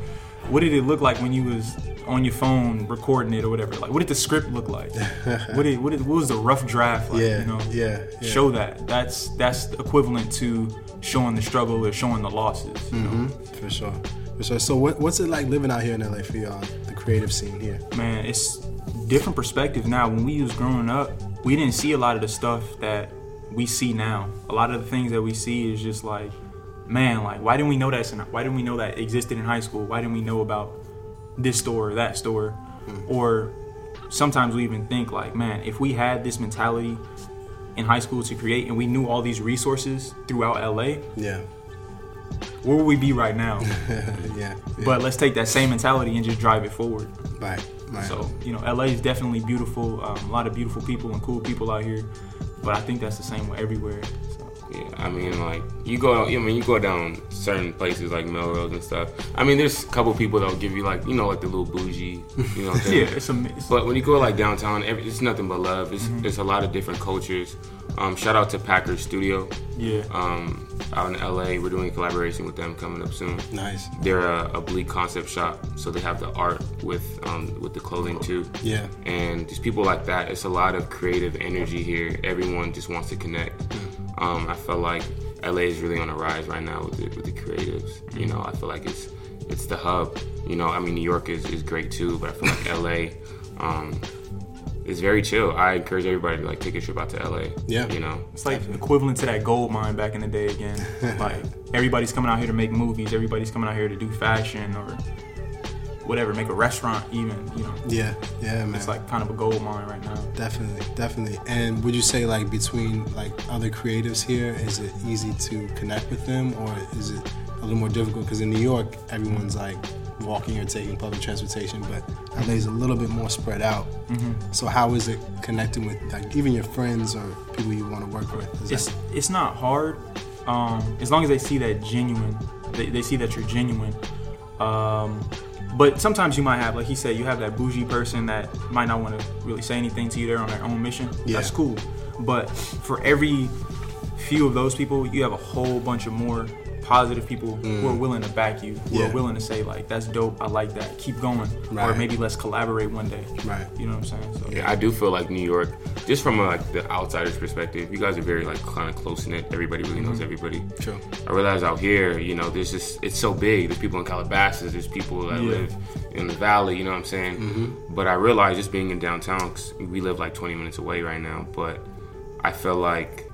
C: what did it look like when you was on your phone recording it or whatever? Like, what did the script look like? what did what, did, what was the rough draft like?
B: yeah
C: you know,
B: yeah, yeah.
C: show that. That's that's equivalent to showing the struggle or showing the losses. You know? Mm-hmm.
B: for sure for sure so what, what's it like living out here in LA for y'all the creative scene here
C: man, it's different perspective now. When we was growing up, we didn't see a lot of the stuff that we see now. A lot of the things that we see is just like, man, like why didn't we know that? Why didn't we know that existed in high school? Why didn't we know about this store or that store? Or sometimes we even think like, man, if we had this mentality in high school to create and we knew all these resources throughout LA,
B: yeah
C: where would we be right now?
B: yeah, yeah.
C: but let's take that same mentality and just drive it forward.
B: right right
C: So, you know, LA is definitely beautiful. Um, a lot of beautiful people and cool people out here. But I think that's the same way everywhere. So.
D: Yeah, I mean, like you go, I mean, you go down certain places like Melrose and stuff. I mean, there's a couple people that'll give you like, you know, like the little bougie, you know. What I'm saying?
C: Yeah, it's a mix.
D: But when you go like downtown, every, it's nothing but love. It's,
C: Mm-hmm.
D: it's a lot of different cultures. Um, shout out to Packers Studio
C: yeah.
D: um, out in LA. We're doing a collaboration with them coming up soon.
B: Nice.
D: They're a, a bleak concept shop, so they have the art with um, with the clothing too.
B: Yeah.
D: And just people like that. It's a lot of creative energy here. Everyone just wants to connect. Um, I feel like LA is really on a rise right now with the, with the creatives. You know, I feel like it's it's the hub. You know, I mean New York is, is great too, but I feel like LA um, is very chill. I encourage everybody to like take a trip out to LA.
B: Yeah.
D: You know.
C: It's like equivalent to that gold mine back in the day again. like everybody's coming out here to make movies. Everybody's coming out here to do fashion or whatever, make a restaurant even. You know,
B: Yeah. Yeah, man.
C: it's like kind of a gold mine right now.
B: Definitely, definitely. And would you say like between like other creatives here, is it easy to connect with them, or is it a little more difficult? Because in New York, everyone's like walking or taking public transportation, but LA is a little bit more spread out. So how is it connecting with like even your friends or people you want to work with? Is
C: It's
B: that,
C: it's not hard, um, as long as they see that genuine. They, they see that you're genuine. Um, but sometimes you might have, like he said, you have that bougie person that might not want to really say anything to you. They're on their own mission.
B: Yeah.
C: That's cool. But for every few of those people, you have a whole bunch of more positive people who are mm. willing to back you, who
B: Yeah.
C: are willing to say like, "That's dope. I like that. Keep going." Or maybe let's collaborate one day.
B: Right.
C: You know what I'm saying? So,
D: Yeah, I do feel like New York, just from a, like the outsider's perspective, you guys are very like kind of close knit. Everybody really knows mm-hmm. everybody.
B: True.
D: I realize out here, you know, there's just it's so big. There's people in Calabasas. There's people that
C: Yeah.
D: live in the valley. You know what I'm saying? Mm-hmm. But I realize just being in downtown, 'cause we live like 20 minutes away right now. But I feel like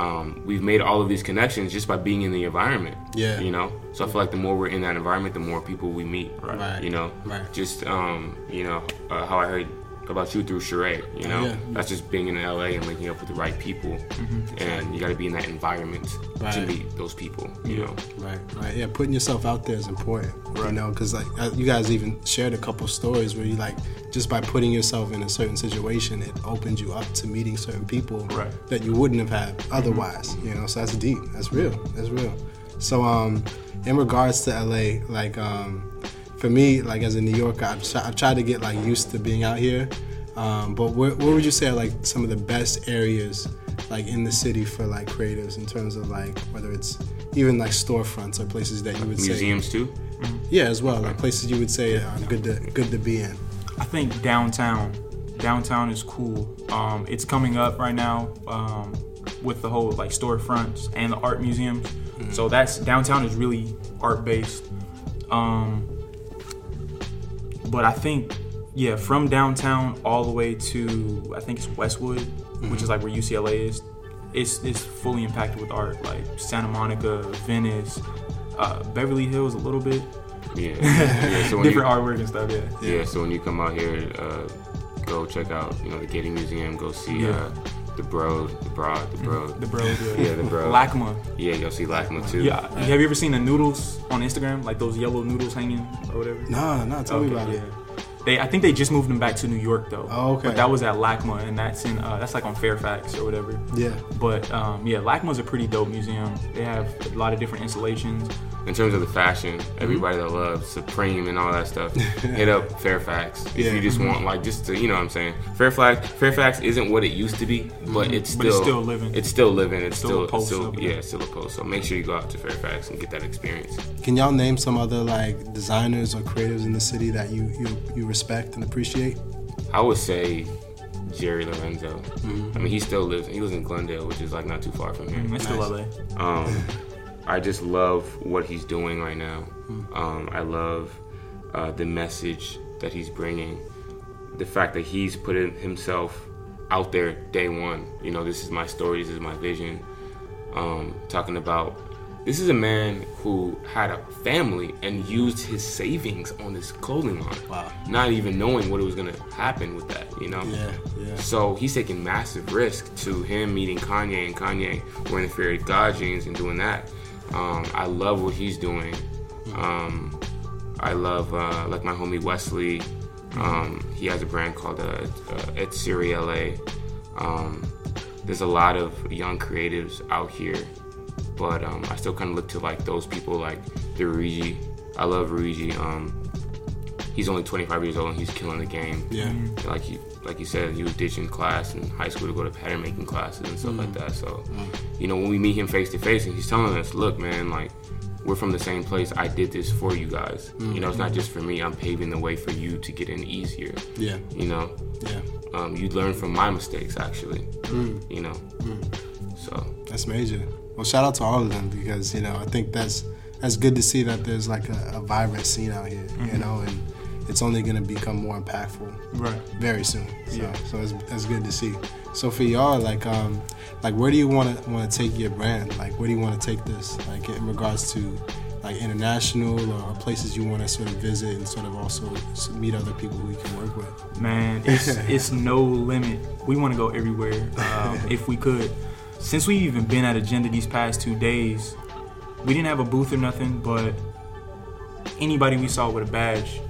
D: um, we've made all of these connections just by being in the environment.
B: Yeah.
D: You know, so I feel like the more we're in that environment, the more people we meet.
B: Right. right.
D: You know.
B: Right.
D: Just um, you know uh, how I heard about you through Charade. You know,
B: Yeah.
D: that's just being in LA and linking up with the right people, and you got to be in that environment to
B: Mm-hmm.
D: Meet those people. You
C: Yeah.
D: know.
B: Right, right. Yeah, putting yourself out there is important. You
C: Right.
B: know, because like you guys even shared a couple stories where you like just by putting yourself in a certain situation, it opened you up to meeting certain people
C: Right.
B: that you wouldn't have had otherwise. You know, so that's deep. That's real. That's real. So, um, in regards to LA, like um, for me, like as a New Yorker, I've, try- I've tried to get like used to being out here. Um, but where, where would you say are like some of the best areas like in the city for like creatives in terms of like whether it's even like storefronts or places that you would say
D: Museums too.
B: yeah as well like places you would say are good to good to be in
C: I think downtown, downtown is cool. Um, it's coming up right now um, with the whole like storefronts and the art museums. So that's downtown is really art based. Um, but I think yeah, from downtown all the way to I think it's Westwood, which is like where UCLA is. It's it's fully impacted with art, like Santa Monica, Venice, uh, Beverly Hills a little bit,
D: Yeah. yeah. So
C: different
D: you,
C: artwork and stuff. Yeah.
D: yeah. So when you come out here, uh, go check out you know the Getty Museum. Go see
C: Yeah.
D: uh, the bro, the Broad, the bro,
C: The bro, yeah,
D: Yeah, the bro.
C: LACMA.
D: Yeah, you'll see LACMA too.
C: Yeah, have you ever seen the noodles on Instagram, like those yellow noodles hanging or whatever?
B: no no tell me about
C: yeah.
B: it
C: They, I think they just moved them back to New York though.
B: Oh, okay.
C: But that was at LACMA, and that's in uh, that's like on Fairfax or whatever.
B: yeah
C: But um, yeah, LACMA's a pretty dope museum. They have a lot of different installations.
D: In terms of the fashion,
C: Mm-hmm.
D: everybody that loves Supreme and all that stuff, hit up Fairfax. If
B: Yeah.
D: you just want like just to, you know what I'm saying. Fairfax Fairfax isn't what it used to be, but it's
C: Mm-hmm. But
D: still
C: it's still living.
D: It's still living. It's
C: Still
D: still, still yeah, it's still a post. So make sure you go out to Fairfax and get that experience.
B: can y'all name some other like designers or creatives in the city that you you, you respect and appreciate
D: I would say Jerry Lorenzo.
C: Mm-hmm.
D: I mean, he still lives. He lives in Glendale, which is like not too far from here.
C: It's still
B: Nice.
C: LA.
D: Um, I just love what he's doing right now. Um, I love uh, the message that he's bringing. The fact that he's putting himself out there day one. You know, this is my story. This is my vision. Um, talking about this is a man who had a family and used his savings on his clothing line.
B: Wow.
D: Not even knowing what it was gonna happen with that. You know.
B: yeah yeah
D: So he's taking massive risk to him meeting Kanye and Kanye wearing the Fear of God jeans and doing that. Um, I love what he's doing. Um, I love uh, like my homie Wesley. Um, he has a brand called uh, uh, Ed Siri LA. Um, there's a lot of young creatives out here, but um, I still kind of look to like those people like the Rhuigi. I love Rhuigi. He's only 25 years old and he's killing the game.
B: Yeah. Mm-hmm.
D: Like he, like you said, he was ditching class in high school to go to pattern making classes and stuff like mm. that. So, mm. you know, when we meet him face to face and he's telling us, look, man, like we're from the same place. I did this for you guys. Mm. You know, it's not just for me. I'm paving the way for you to get in easier.
B: Yeah.
D: You know,
B: Yeah.
D: um, you learn from my mistakes actually.
B: Mm.
D: You know, so
B: That's major. Well, shout out to all of them because you know I think that's that's good to see that there's like a, a vibrant scene out here. You mm-hmm. know, and it's only going to become more impactful
C: Right.
B: very soon. So,
C: Yeah.
B: so it's, it's good to see. So for y'all, like, um, like where do you want to want to take your brand? Like, where do you want to take this? Like in regards to like international or places you want to sort of visit and sort of also meet other people who you can work with.
C: Man, it's it's no limit. We want to go everywhere um, if we could. Since we've even been at Agenda these past two days, we didn't have a booth or nothing, but anybody we saw with a badge,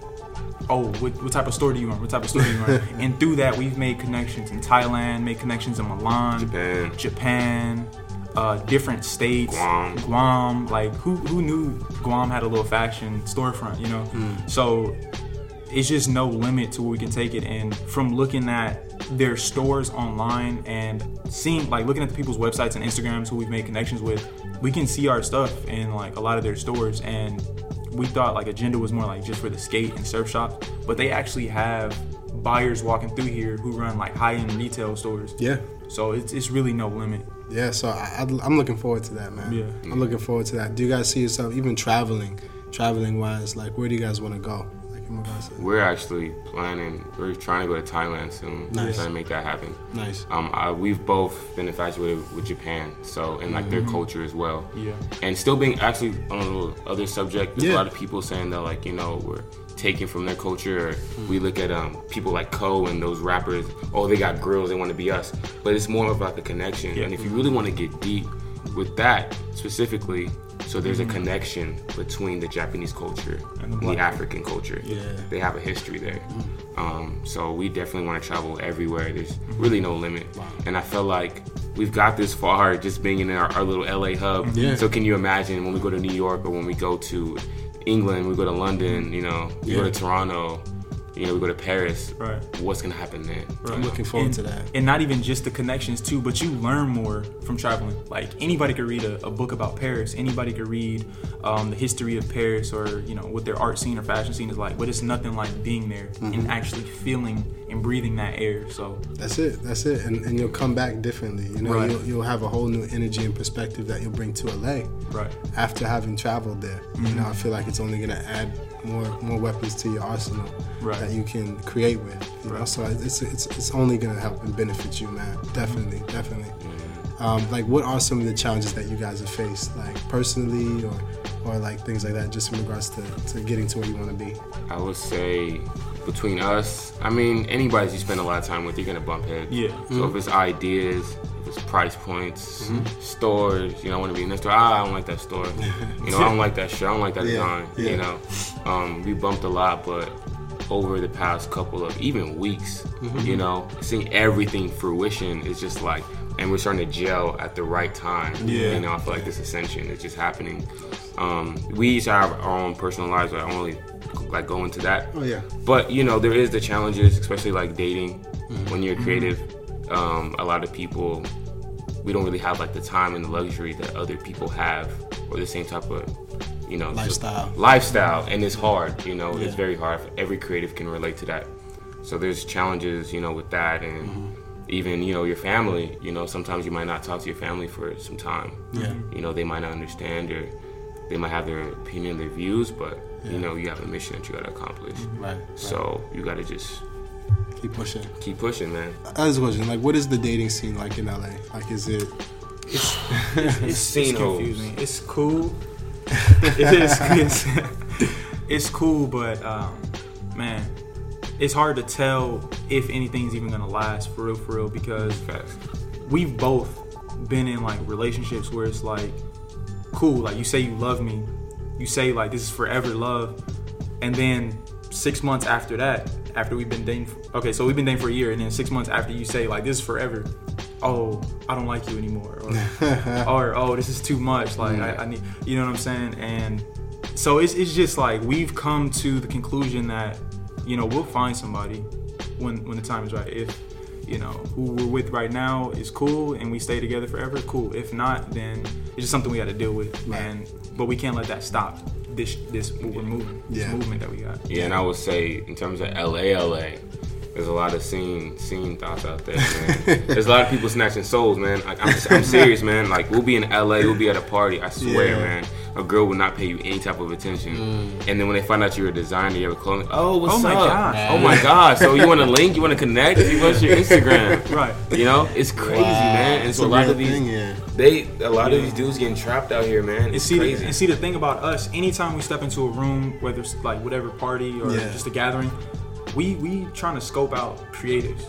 C: oh, what, what type of store do you run? What type of store do you run? and through that, we've made connections in Thailand, made connections in Milan,
D: Japan.
C: Japan, uh, different states,
D: Guam.
C: Guam. Like who who knew Guam had a little fashion storefront? You know, so it's just no limit to where we can take it. And from looking at their stores online and seeing like looking at the people's websites and Instagrams who we've made connections with, we can see our stuff in like a lot of their stores and. We thought like Agenda was more like just for the skate and surf shops, but they actually have buyers walking through here who run like high-end retail stores.
B: Yeah.
C: So it's, it's really no limit.
B: Yeah, so I, I'm looking forward to that, man.
C: Yeah.
B: I'm looking forward to that. Do you guys see yourself even traveling, traveling wise? Like, where do you guys want to go? Like, in regards to
D: We're actually planning. We're trying to go to Thailand soon.
B: Nice.
D: Trying to make that happen.
B: nice.
D: Um, I, we've both been infatuated with Japan, so and like their culture as well.
C: Yeah.
D: And still being actually on a little other subject, there's
B: Yeah.
D: a lot of people saying that like you know we're taking from their culture. Or We look at um, people like Ko and those rappers. Oh, they got grills. They want to be us. But it's more about the connection.
C: Yeah.
D: And if you really want to get deep with that specifically, so there's a connection between the Japanese culture
C: And
D: and
C: the
D: the, African culture.
B: Yeah.
D: They have a history there. Um, so we definitely want to travel everywhere. There's really no limit. And I feel like we've got this far just being in our, our little LA hub.
B: Yeah.
D: So can you imagine when we go to New York or when we go to England, we go to London, you know, we go to Toronto, you know, we go to Paris.
C: Right.
D: What's gonna happen then?
B: I'm looking forward
C: and,
B: to that.
C: And not even just the connections too, but you learn more from traveling. Like anybody could read a, a book about Paris. Anybody could read um, the history of Paris or you know what their art scene or fashion scene is like. But it's nothing like being there
B: Mm-hmm.
C: and actually feeling and breathing that air. So
B: That's it. That's it. And, and you'll come back differently. You know,
C: Right.
B: you'll, you'll have a whole new energy and perspective that you'll bring to LA
C: right,
B: after having traveled there. You know, I feel like it's only going to add more more weapons to your arsenal
C: Right.
B: that you can create with. You know, so it's it's it's only going to help and benefit you, man. Definitely, mm-hmm. definitely. Mm-hmm. Um, like, what are some of the challenges that you guys have faced, like personally, or or like things like that, just in regards to, to getting to where you want to be?
D: I would say between us, I mean, anybody you spend a lot of time with, you're gonna bump heads.
C: Yeah.
D: So if it's mm-hmm. ideas, if it's price points, stores, you know, I want to be in this store. Ah, I don't like that store. you know, I don't like that shirt. I don't like that
B: Yeah,
D: design.
B: yeah.
D: You know, um, we bumped a lot, but over the past couple of even weeks,
B: Mm-hmm.
D: you know, seeing everything fruition is just like, and we're starting to gel at the right time.
B: Yeah.
D: You know, I feel like this ascension is just happening. Um, we each have our own personal lives. I only like go into that.
B: Oh yeah,
D: But you know, there is the challenges, especially like dating
B: Mm-hmm.
D: when you're creative. Um, a lot of people, we don't really have like the time and the luxury that other people have, or the same type of, you know,
B: Lifestyle.
D: lifestyle, and it's hard. You know,
B: Yeah.
D: it's very hard. Every creative can relate to that. So there's challenges, you know, with that, and
B: Mm-hmm.
D: even you know your family. You know, sometimes you might not talk to your family for some time.
B: Yeah.
D: You know, they might not understand or they might have their opinion, their views, but
B: Yeah.
D: you know, you have a mission that you gotta accomplish.
B: right.
D: So you gotta just
B: Keep pushing.
D: keep pushing, man.
B: Other question, like, what is the dating scene like in LA? Like, is it?
C: it's,
D: Scene
C: it's
D: hoes.
C: confusing. It's cool. it is. It's, it's cool, but um, man, it's hard to tell if anything's even gonna last for real, for real, because
D: Facts.
C: we've both been in like relationships where it's like cool like you say you love me you say like this is forever love and then six months after that, after we've been dating, for, okay, so we've been dating for a year, and then six months after you say like this is forever, oh, I don't like you anymore, or, or oh, this is too much, like I, I need, you know what I'm saying, and so it's it's just like we've come to the conclusion that you know we'll find somebody when when the time is right. If you know who we're with right now is cool and we stay together forever, cool. If not, then it's just something we got to deal with,
B: Right.
C: and but we can't let that stop this this what we're moving, this
B: Yeah.
C: movement that we got.
D: Yeah, and I would say in terms of LA, LA, there's a lot of scene scene thoughts out there, man. there's a lot of people snatching souls, man. Like I'm, I'm serious, man. Like we'll be in LA, we'll be at a party. I swear,
B: Yeah.
D: man. A girl will not pay you any type of attention, mm. and then when they find out you're a designer, you have a clothing. Oh, oh, what's
C: Oh my
D: up?
C: gosh.
D: Oh my gosh! So you want to link? You want to connect? You us your Instagram.
C: Right.
D: You know, it's crazy, man. And
B: It's
D: so
B: a
D: lot of these,
B: thing, yeah.
D: they, a lot of these dudes getting trapped out here, man.
C: And
D: It's
C: see,
D: crazy.
C: and see the thing about us, anytime we step into a room, whether it's like whatever party or
B: Yeah.
C: just a gathering, we we trying to scope out creatives.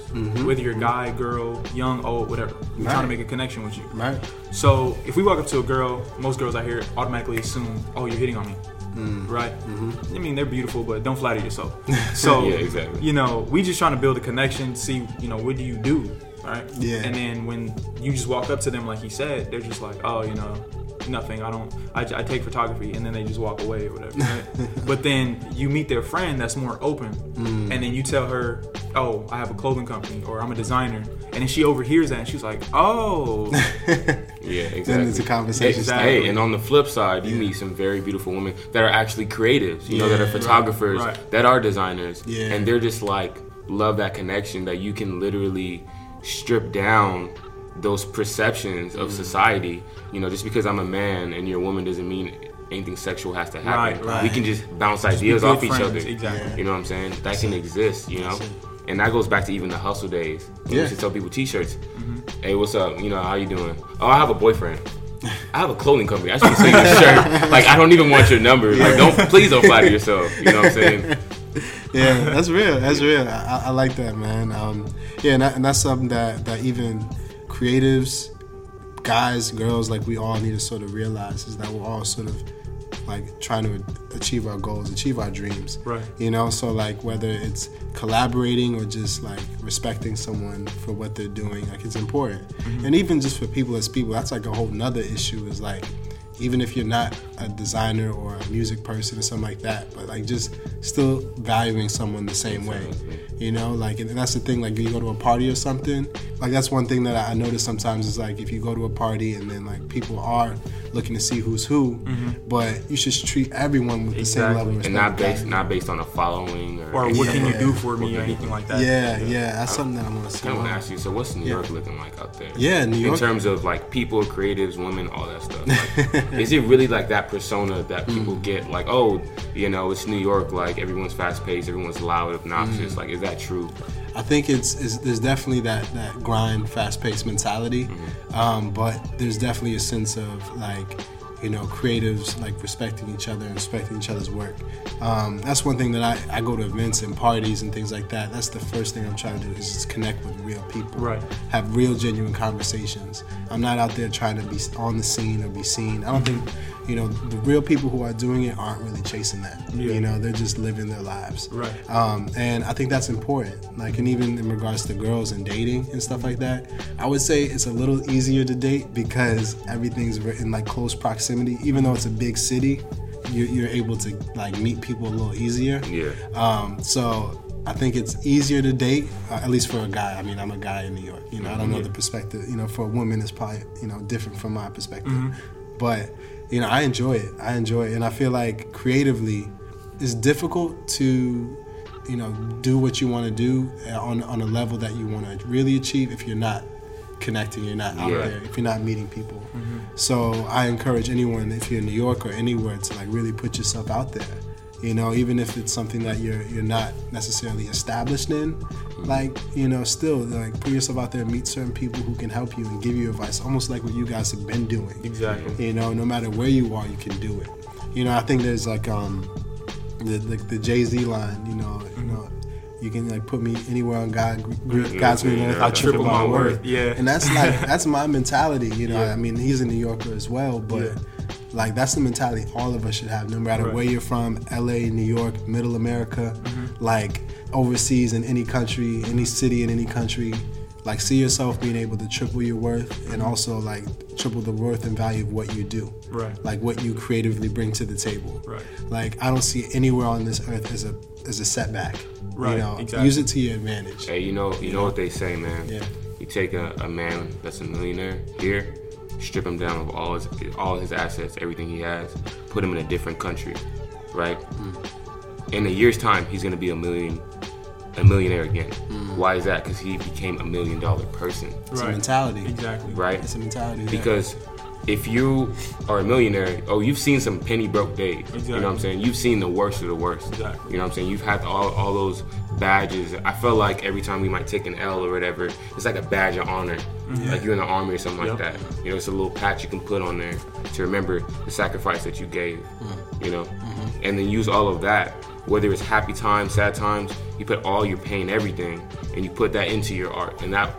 C: Whether you're a guy, girl, young, old, whatever. We're trying
B: Mm-hmm.
C: To make a connection with you.
B: Right.
C: So if we walk up to a girl, most girls I hear automatically assume, "Oh, you're hitting on me."
B: Mm.
C: Right?
B: Mm-hmm.
C: I mean, they're beautiful, but don't flatter yourself. So,
D: Yeah, exactly.
C: you know, we just trying to build a connection, see, you know, what do you do? Right?
B: Yeah.
C: And then when you just walk up to them, like he said, they're just like, oh, you know, nothing. I don't, I, I take photography. And then they just walk away or whatever. Right? but then you meet their friend that's more open.
B: Mm.
C: And then you tell her, oh, I have a clothing company or I'm a designer. And then she overhears that and she's like, oh.
D: Yeah, exactly.
B: Then it's a conversation
C: Exactly.
D: Hey, and on the flip side, you meet some very beautiful women that are actually creatives. You know, that are
B: Yeah.
D: photographers,
C: Right.
D: that are designers,
B: Yeah.
D: and they're just like love that connection that you can literally strip down those perceptions
B: Mm.
D: of society. You know, just because I'm a man and you're a woman doesn't mean anything sexual has to happen.
C: Right, right.
D: We can just bounce
C: be
D: ideas off each other.
C: exactly.
D: You know what I'm saying? That can exist. You know.
B: It.
D: And that goes back to even the hustle days. We
B: Yeah.
D: used to tell people t-shirts.
C: Mm-hmm.
D: Hey, what's up? You know, how you doing? Oh, I have a boyfriend. I have a clothing company. I just to sell you a shirt. Like, I don't even want your number. Like, don't please don't flatter yourself. You know what I'm saying?
B: yeah, that's real. That's real. I, I- I like that, man. Um, yeah, and, that, and that's something that that even creatives, guys, girls, like we all need to sort of realize is that we're all sort of like trying to achieve our goals, achieve our dreams.
C: Right.
B: You know, so like whether it's collaborating or just like respecting someone for what they're doing, like it's important. Mm-hmm. And even just for people as people, that's like a whole nother issue. Is like even if you're not a designer or a music person or something like that, but like just still valuing someone the same way. You know, like and that's the thing. Like you go to a party or something. Like that's one thing that I I notice sometimes is like if you go to a party and then like people are looking to see who's who, mm-hmm. but you should treat everyone with the same
C: Exactly.
B: level of respect.
D: And not based not based on a following or,
C: Or what can you do for me or anything like that.
B: Yeah, yeah, that's something that I want to see.
D: I want to ask you. So, what's New York looking like out there?
B: Yeah, New
D: In terms of like people, creatives, women, all that stuff. Like, is it really like that persona that people
B: Mm.
D: get? Like, oh, you know, it's New York. Like everyone's fast paced, everyone's loud, obnoxious.
B: Mm.
D: Like, is that true?
B: I think it's, it's there's definitely that that grind, fast paced mentality, um, but there's definitely a sense of like you know creatives like respecting each other and respecting each other's work. Um, that's one thing that I, I go to events and parties and things like that. That's the first thing I'm trying to do is just connect with real people,
C: Right.
B: Have real genuine conversations. I'm not out there trying to be on the scene or be seen. I don't think you know the real people who are doing it aren't really chasing that.
C: Yeah.
B: You know they're just living their lives,
C: Right.
B: um, and I think that's important. Like, and even in regards to girls and dating and stuff like that, I would say it's a little easier to date because everything's in like close proximity. Even though it's a big city, you're, you're able to like meet people a little easier.
D: Yeah.
B: Um, so I think it's easier to date, uh, at least for a guy. I mean, I'm a guy in New York. You know, I don't know the perspective. You know, for a woman, it's probably you know different from my perspective. But you know, I enjoy it. I enjoy it, and I feel like creatively, it's difficult to you know do what you want to do uh, on on a level that you want to really achieve if you're not connecting, you're not out
D: Yeah.
B: there, if you're not meeting people. Mm-hmm. So I encourage anyone, if you're in New York or anywhere, to like really put yourself out there. You know, even if it's something that you're you're not necessarily established in, like you know, still like put yourself out there and meet certain people who can help you and give you advice, almost like what you guys have been doing.
C: Exactly.
B: You know, no matter where you are, you can do it. You know, I think there's like um the the, the Jay Z line. You know, you know, you can like put me anywhere on God God's green earth. I'll triple my worth.
C: Yeah.
B: and that's like that's my mentality. You know,
C: Yeah.
B: I mean, he's a New Yorker as well, but
C: Yeah.
B: Like that's the mentality all of us should have, no matter
C: Right.
B: where you're from, LA, New York, Middle America, mm-hmm. like overseas in any country, any city in any country. Like see yourself being able to triple your worth and also like triple the worth and value of what you do.
C: Right.
B: Like what you creatively bring to the table.
C: Right.
B: Like I don't see anywhere on this earth as a as a setback.
C: Right,
B: You know,
C: exactly.
B: use it to your advantage.
D: Hey, you know, you know what they say, man.
B: Yeah.
D: You take a, a man that's a millionaire here, strip him down of all his all his assets, everything he has, put him in a different country, right?
B: Mm.
D: In a year's time, he's gonna be a million, a millionaire again.
B: Mm.
D: Why is that? Because he became a million dollar person,
B: It's a
C: Right.
B: mentality.
C: Exactly.
D: right?
B: It's a mentality. yeah.
D: If you are a millionaire, oh, you've seen some penny broke days. You know what I'm saying? You've seen the worst of the worst.
C: Exactly.
D: You know what I'm saying? You've had all, all those badges. I feel like every time we might take an L or whatever, it's like a badge of honor. Mm-hmm. Like you're in the army or something like that. You know, it's a little patch you can put on there to remember the sacrifice that you gave. Mm-hmm. You know? Mm-hmm. And then use all of that, whether it's happy times, sad times, you put all your pain, everything, and you put that into your art. And that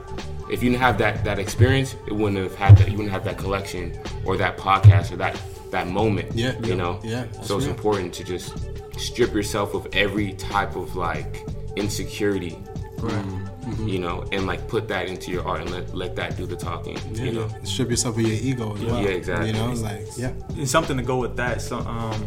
D: if you didn't have that that experience, it wouldn't have had that. You wouldn't have that collection or that podcast or that that moment.
B: Yeah,
D: you know.
B: yeah,
D: So it's
B: real.
D: important to just strip yourself of every type of like insecurity.
C: Right.
D: You know, and like put that into your art and let let that do the talking.
B: Yeah,
D: You know.
B: strip yourself of your ego as
C: Yeah.
B: well.
D: Yeah, exactly.
B: You know, like yeah,
C: and something to go with that. So, um,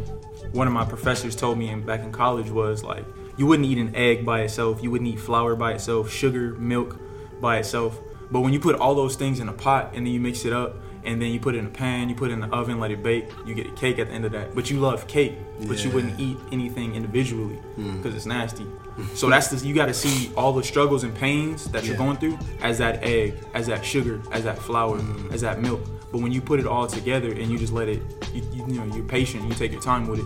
C: one of my professors told me in, back in college was like, you wouldn't eat an egg by itself, you wouldn't eat flour by itself, sugar, milk by itself. But when you put all those things in a pot and then you mix it up, and then you put it in a pan, you put it in the oven, let it bake, you get a cake at the end of that. But you love cake, but you wouldn't eat anything individually hmm. because it's nasty. So that's the you got to see all the struggles and pains that you're going through as that egg, as that sugar, as that flour, hmm. as that milk. But when you put it all together and you just let it, you, you, you know, you're patient, you take your time with it,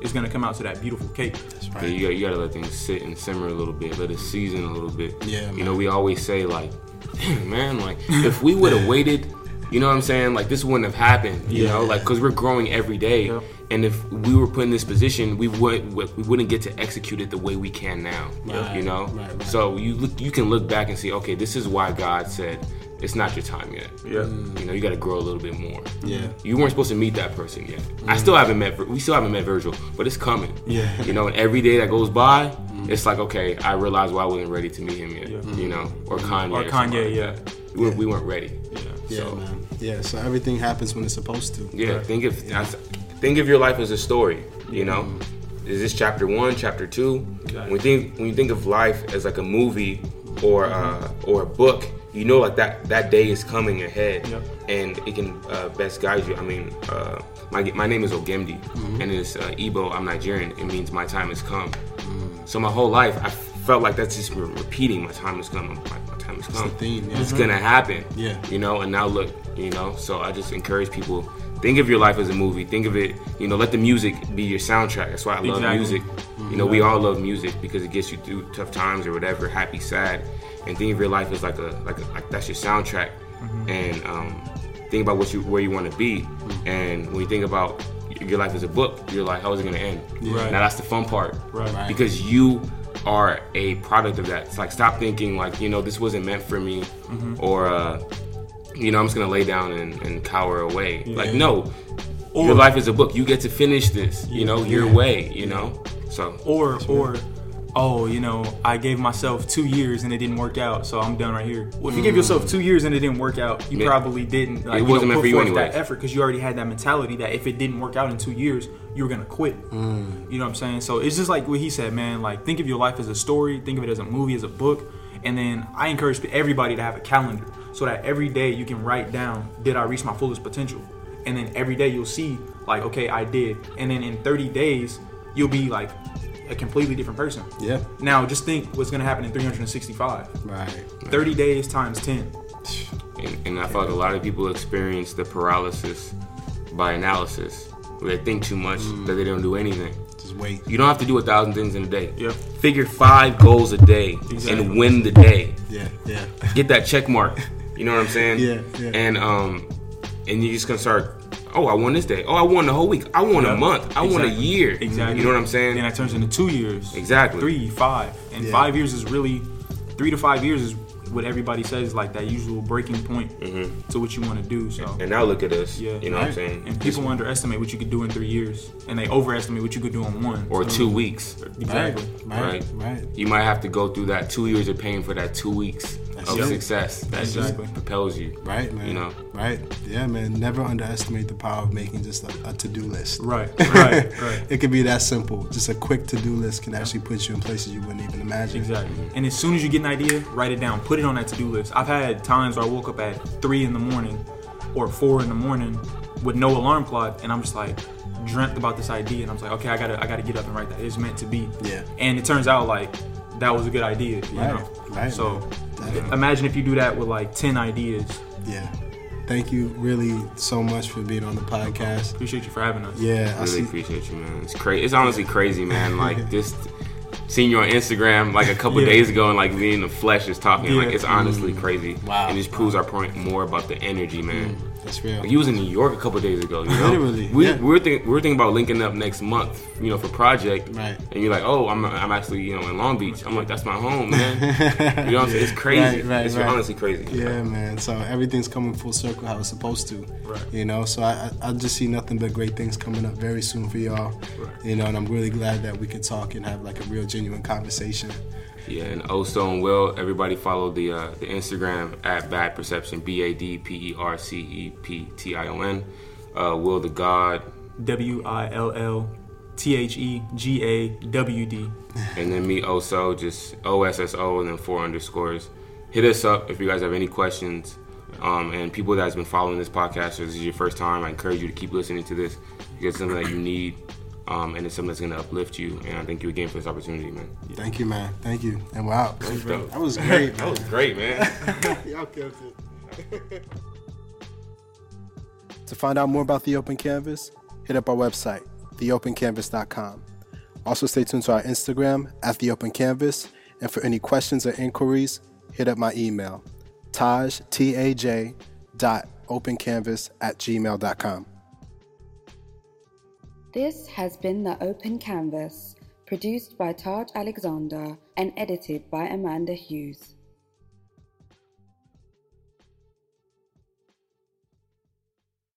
C: it's gonna come out to that beautiful cake.
B: that's
D: Yeah, you, got, you gotta let things sit and simmer a little bit, let it season a little bit.
B: Yeah, Man.
D: You know, we always say like, "Damn, man, like if we would have waited, you know what I'm saying? Like this wouldn't have happened. You
B: Yeah.
D: know, like because we're growing every day,
C: Yep.
D: and if we were put in this position, we would we wouldn't get to execute it the way we can now.
B: Right,
D: You know,
B: right, right.
D: so you look, you can look back and see, okay, this is why God said it's not your time yet.
C: Yeah.
D: You know, you got to grow a little bit more.
B: Yeah.
D: You weren't supposed to meet that person yet. I still mm. haven't met. We still haven't met Virgil, but it's coming.
B: Yeah.
D: You know, and every day that goes by, it's like okay, I realized why I wasn't ready to meet him yet.
C: Yeah.
D: You know, or Kanye.
C: Or
D: something
C: Kanye,
D: like
C: yeah.
D: We, were, we weren't ready.
C: Yeah.
B: Yeah,
D: So-
B: man. Yeah, so everything happens when it's supposed to.
D: Yeah.
C: Right.
D: Think of that's- think of your life as a story. You know, is this chapter one, chapter two?
C: Exactly.
D: When you think when you think of life as like a movie or uh, or a book, you know like that that day is coming ahead,
C: Yep.
D: and it can uh, best guide you. I mean, uh, my my name is Ogemdi, and it's uh, Igbo. I'm Nigerian. It means my time has come. So my whole life, I felt like that's just repeating. My time is come. My, my time has come.
B: the theme, yeah.
D: It's mm-hmm. gonna happen.
B: Yeah.
D: You know, and now look, you know. So I just encourage people. Think of your life as a movie. Think of it, you know, let the music be your soundtrack. That's why I love
C: Exactly.
D: music. You know, mm-hmm. we all love music because it gets you through tough times or whatever, happy, sad. And think of your life as like a like a, like that's your soundtrack. Mm-hmm. And um, think about what you where you want to be. And when you think about your life is a book, you're like, how is it gonna end?
C: Right.
D: Now that's the fun part.
C: Right.
B: Right.
D: Because you are a product of that. It's like stop thinking like, you know, this wasn't meant for me or uh you know, I'm just gonna lay down and, and cower away. Like, no,
C: Or-
D: your life is a book. You get to finish this, you know, your
B: Yeah.
D: way, you know. So
C: Or or oh, you know, I gave myself two years and it didn't work out, so I'm done right here. Well, if you give yourself two years and it didn't work out, you
D: Yeah.
C: probably didn't. Like,
D: It
C: you
D: wasn't
C: know,
D: meant
C: put
D: for you
C: forth
D: anyways.
C: that effort because you already had that mentality that if it didn't work out in two years, you were gonna quit. Mm. You know what I'm saying? So it's just like what he said, man. Like think of your life as a story, think of it as a movie, as a book, and then I encourage everybody to have a calendar so that every day you can write down, did I reach my fullest potential? And then every day you'll see, like, okay, I did. And then in 30 days, you'll be like a completely different person.
B: Yeah.
C: Now just think what's gonna happen in 365.
B: Right.
C: 30 days times 10.
D: and, and I feel like a lot of people experience the paralysis by analysis. Where they think too much that they don't do anything.
B: Just wait.
D: You don't have to do a thousand things in a day.
C: Yep.
D: Figure five goals a day
C: Exactly.
D: and win the day.
B: Yeah, yeah.
D: Get that check mark. You know what I'm saying?
B: Yeah, yeah.
D: And um, and you're just gonna start. Oh, I won this day. Oh, I won the whole week. I won a month. I won a year.
C: Exactly.
D: You know what I'm saying?
C: Then that turns into two years.
D: Exactly.
C: Three, five. And
B: Yeah.
C: five years is really, three to five years is what everybody says is like that usual breaking point mm-hmm. to what you want to do. So
D: And now look at us.
C: Yeah.
D: You know what I'm saying?
C: and people underestimate what you could do in three years, and they overestimate what you could do in one
D: or
C: So-
D: two weeks.
C: Exactly.
B: Right,
D: Right.
B: right.
D: You might have to go through that two years of pain for that two weeks of
B: it.
D: success. That
C: Exactly.
D: just propels you.
B: Right, man.
D: You know?
B: Right. Yeah, man. Never underestimate the power of making just a, a to do list.
C: Right, right, right.
B: it could be that simple. Just a quick to do list can actually put you in places you wouldn't even imagine.
C: Exactly. And as soon as you get an idea, write it down. Put it on that to-do list. I've had times where I woke up at three in the morning or four in the morning with no alarm clock, and I'm just like dreamt about this idea, and I'm just like, okay, I gotta, I gotta get up and write that. It's meant to be.
B: Yeah.
C: And it turns out like that was a good idea. You
B: Right,
C: know.
B: right,
C: So. Imagine if you do that with like ten ideas.
B: Yeah. Thank you really so much for being on the podcast.
C: Appreciate you for having us.
B: Yeah, I
D: Really
B: see.
D: appreciate you, man. It's crazy. It's honestly crazy, man. Like this, seeing you on Instagram like a couple
C: Yeah.
D: days ago, and like me in the flesh is talking. Like it's honestly mm. crazy.
B: Wow.
D: It just proves our point more about the energy, man. Mm.
B: That's real.
D: Like, you was in New York a couple days ago. You know,
B: Literally,
D: we,
B: yeah.
D: we were think, we were thinking about linking up next month. You know, for project.
B: Right.
D: And you're like, oh, I'm I'm actually you know in Long Beach. I'm like, that's my home, man. you know what I'm saying? It's crazy.
B: Right, right,
D: it's
B: right.
D: honestly crazy.
B: Yeah, man. So everything's coming full circle how it's supposed to.
C: Right.
B: You know, so I, I I just see nothing but great things coming up very soon for y'all.
C: Right.
B: You know, and I'm really glad that we could talk and have like a real genuine conversation.
D: Yeah, and Oso and Will, everybody follow the uh, the Instagram at Bad Perception, B A D P E R C E P T I O N. Uh, Will the God,
C: W I L L T H E G A W D.
D: and then me Oso, just O S S O and then four underscores. Hit us up if you guys have any questions. Um, and people that's been following this podcast, or this is your first time, I encourage you to keep listening to this because it's something that you need, um, and it's something that's going to uplift you. And I thank you again for this opportunity, man.
B: Thank you, man. Thank you. And wow, that was,
D: dope.
B: that was great.
D: That was great, man.
B: Y'all killed it. to find out more about the Open Canvas, hit up our website, theopencanvas.com. Also, stay tuned to our Instagram at the Open Canvas, and for any questions or inquiries, hit up my email, taj t a j dot opencanvas at gmail.com.
A: This has been The Open Canvas, produced by Taj Alexander and edited by Amanda Hughes.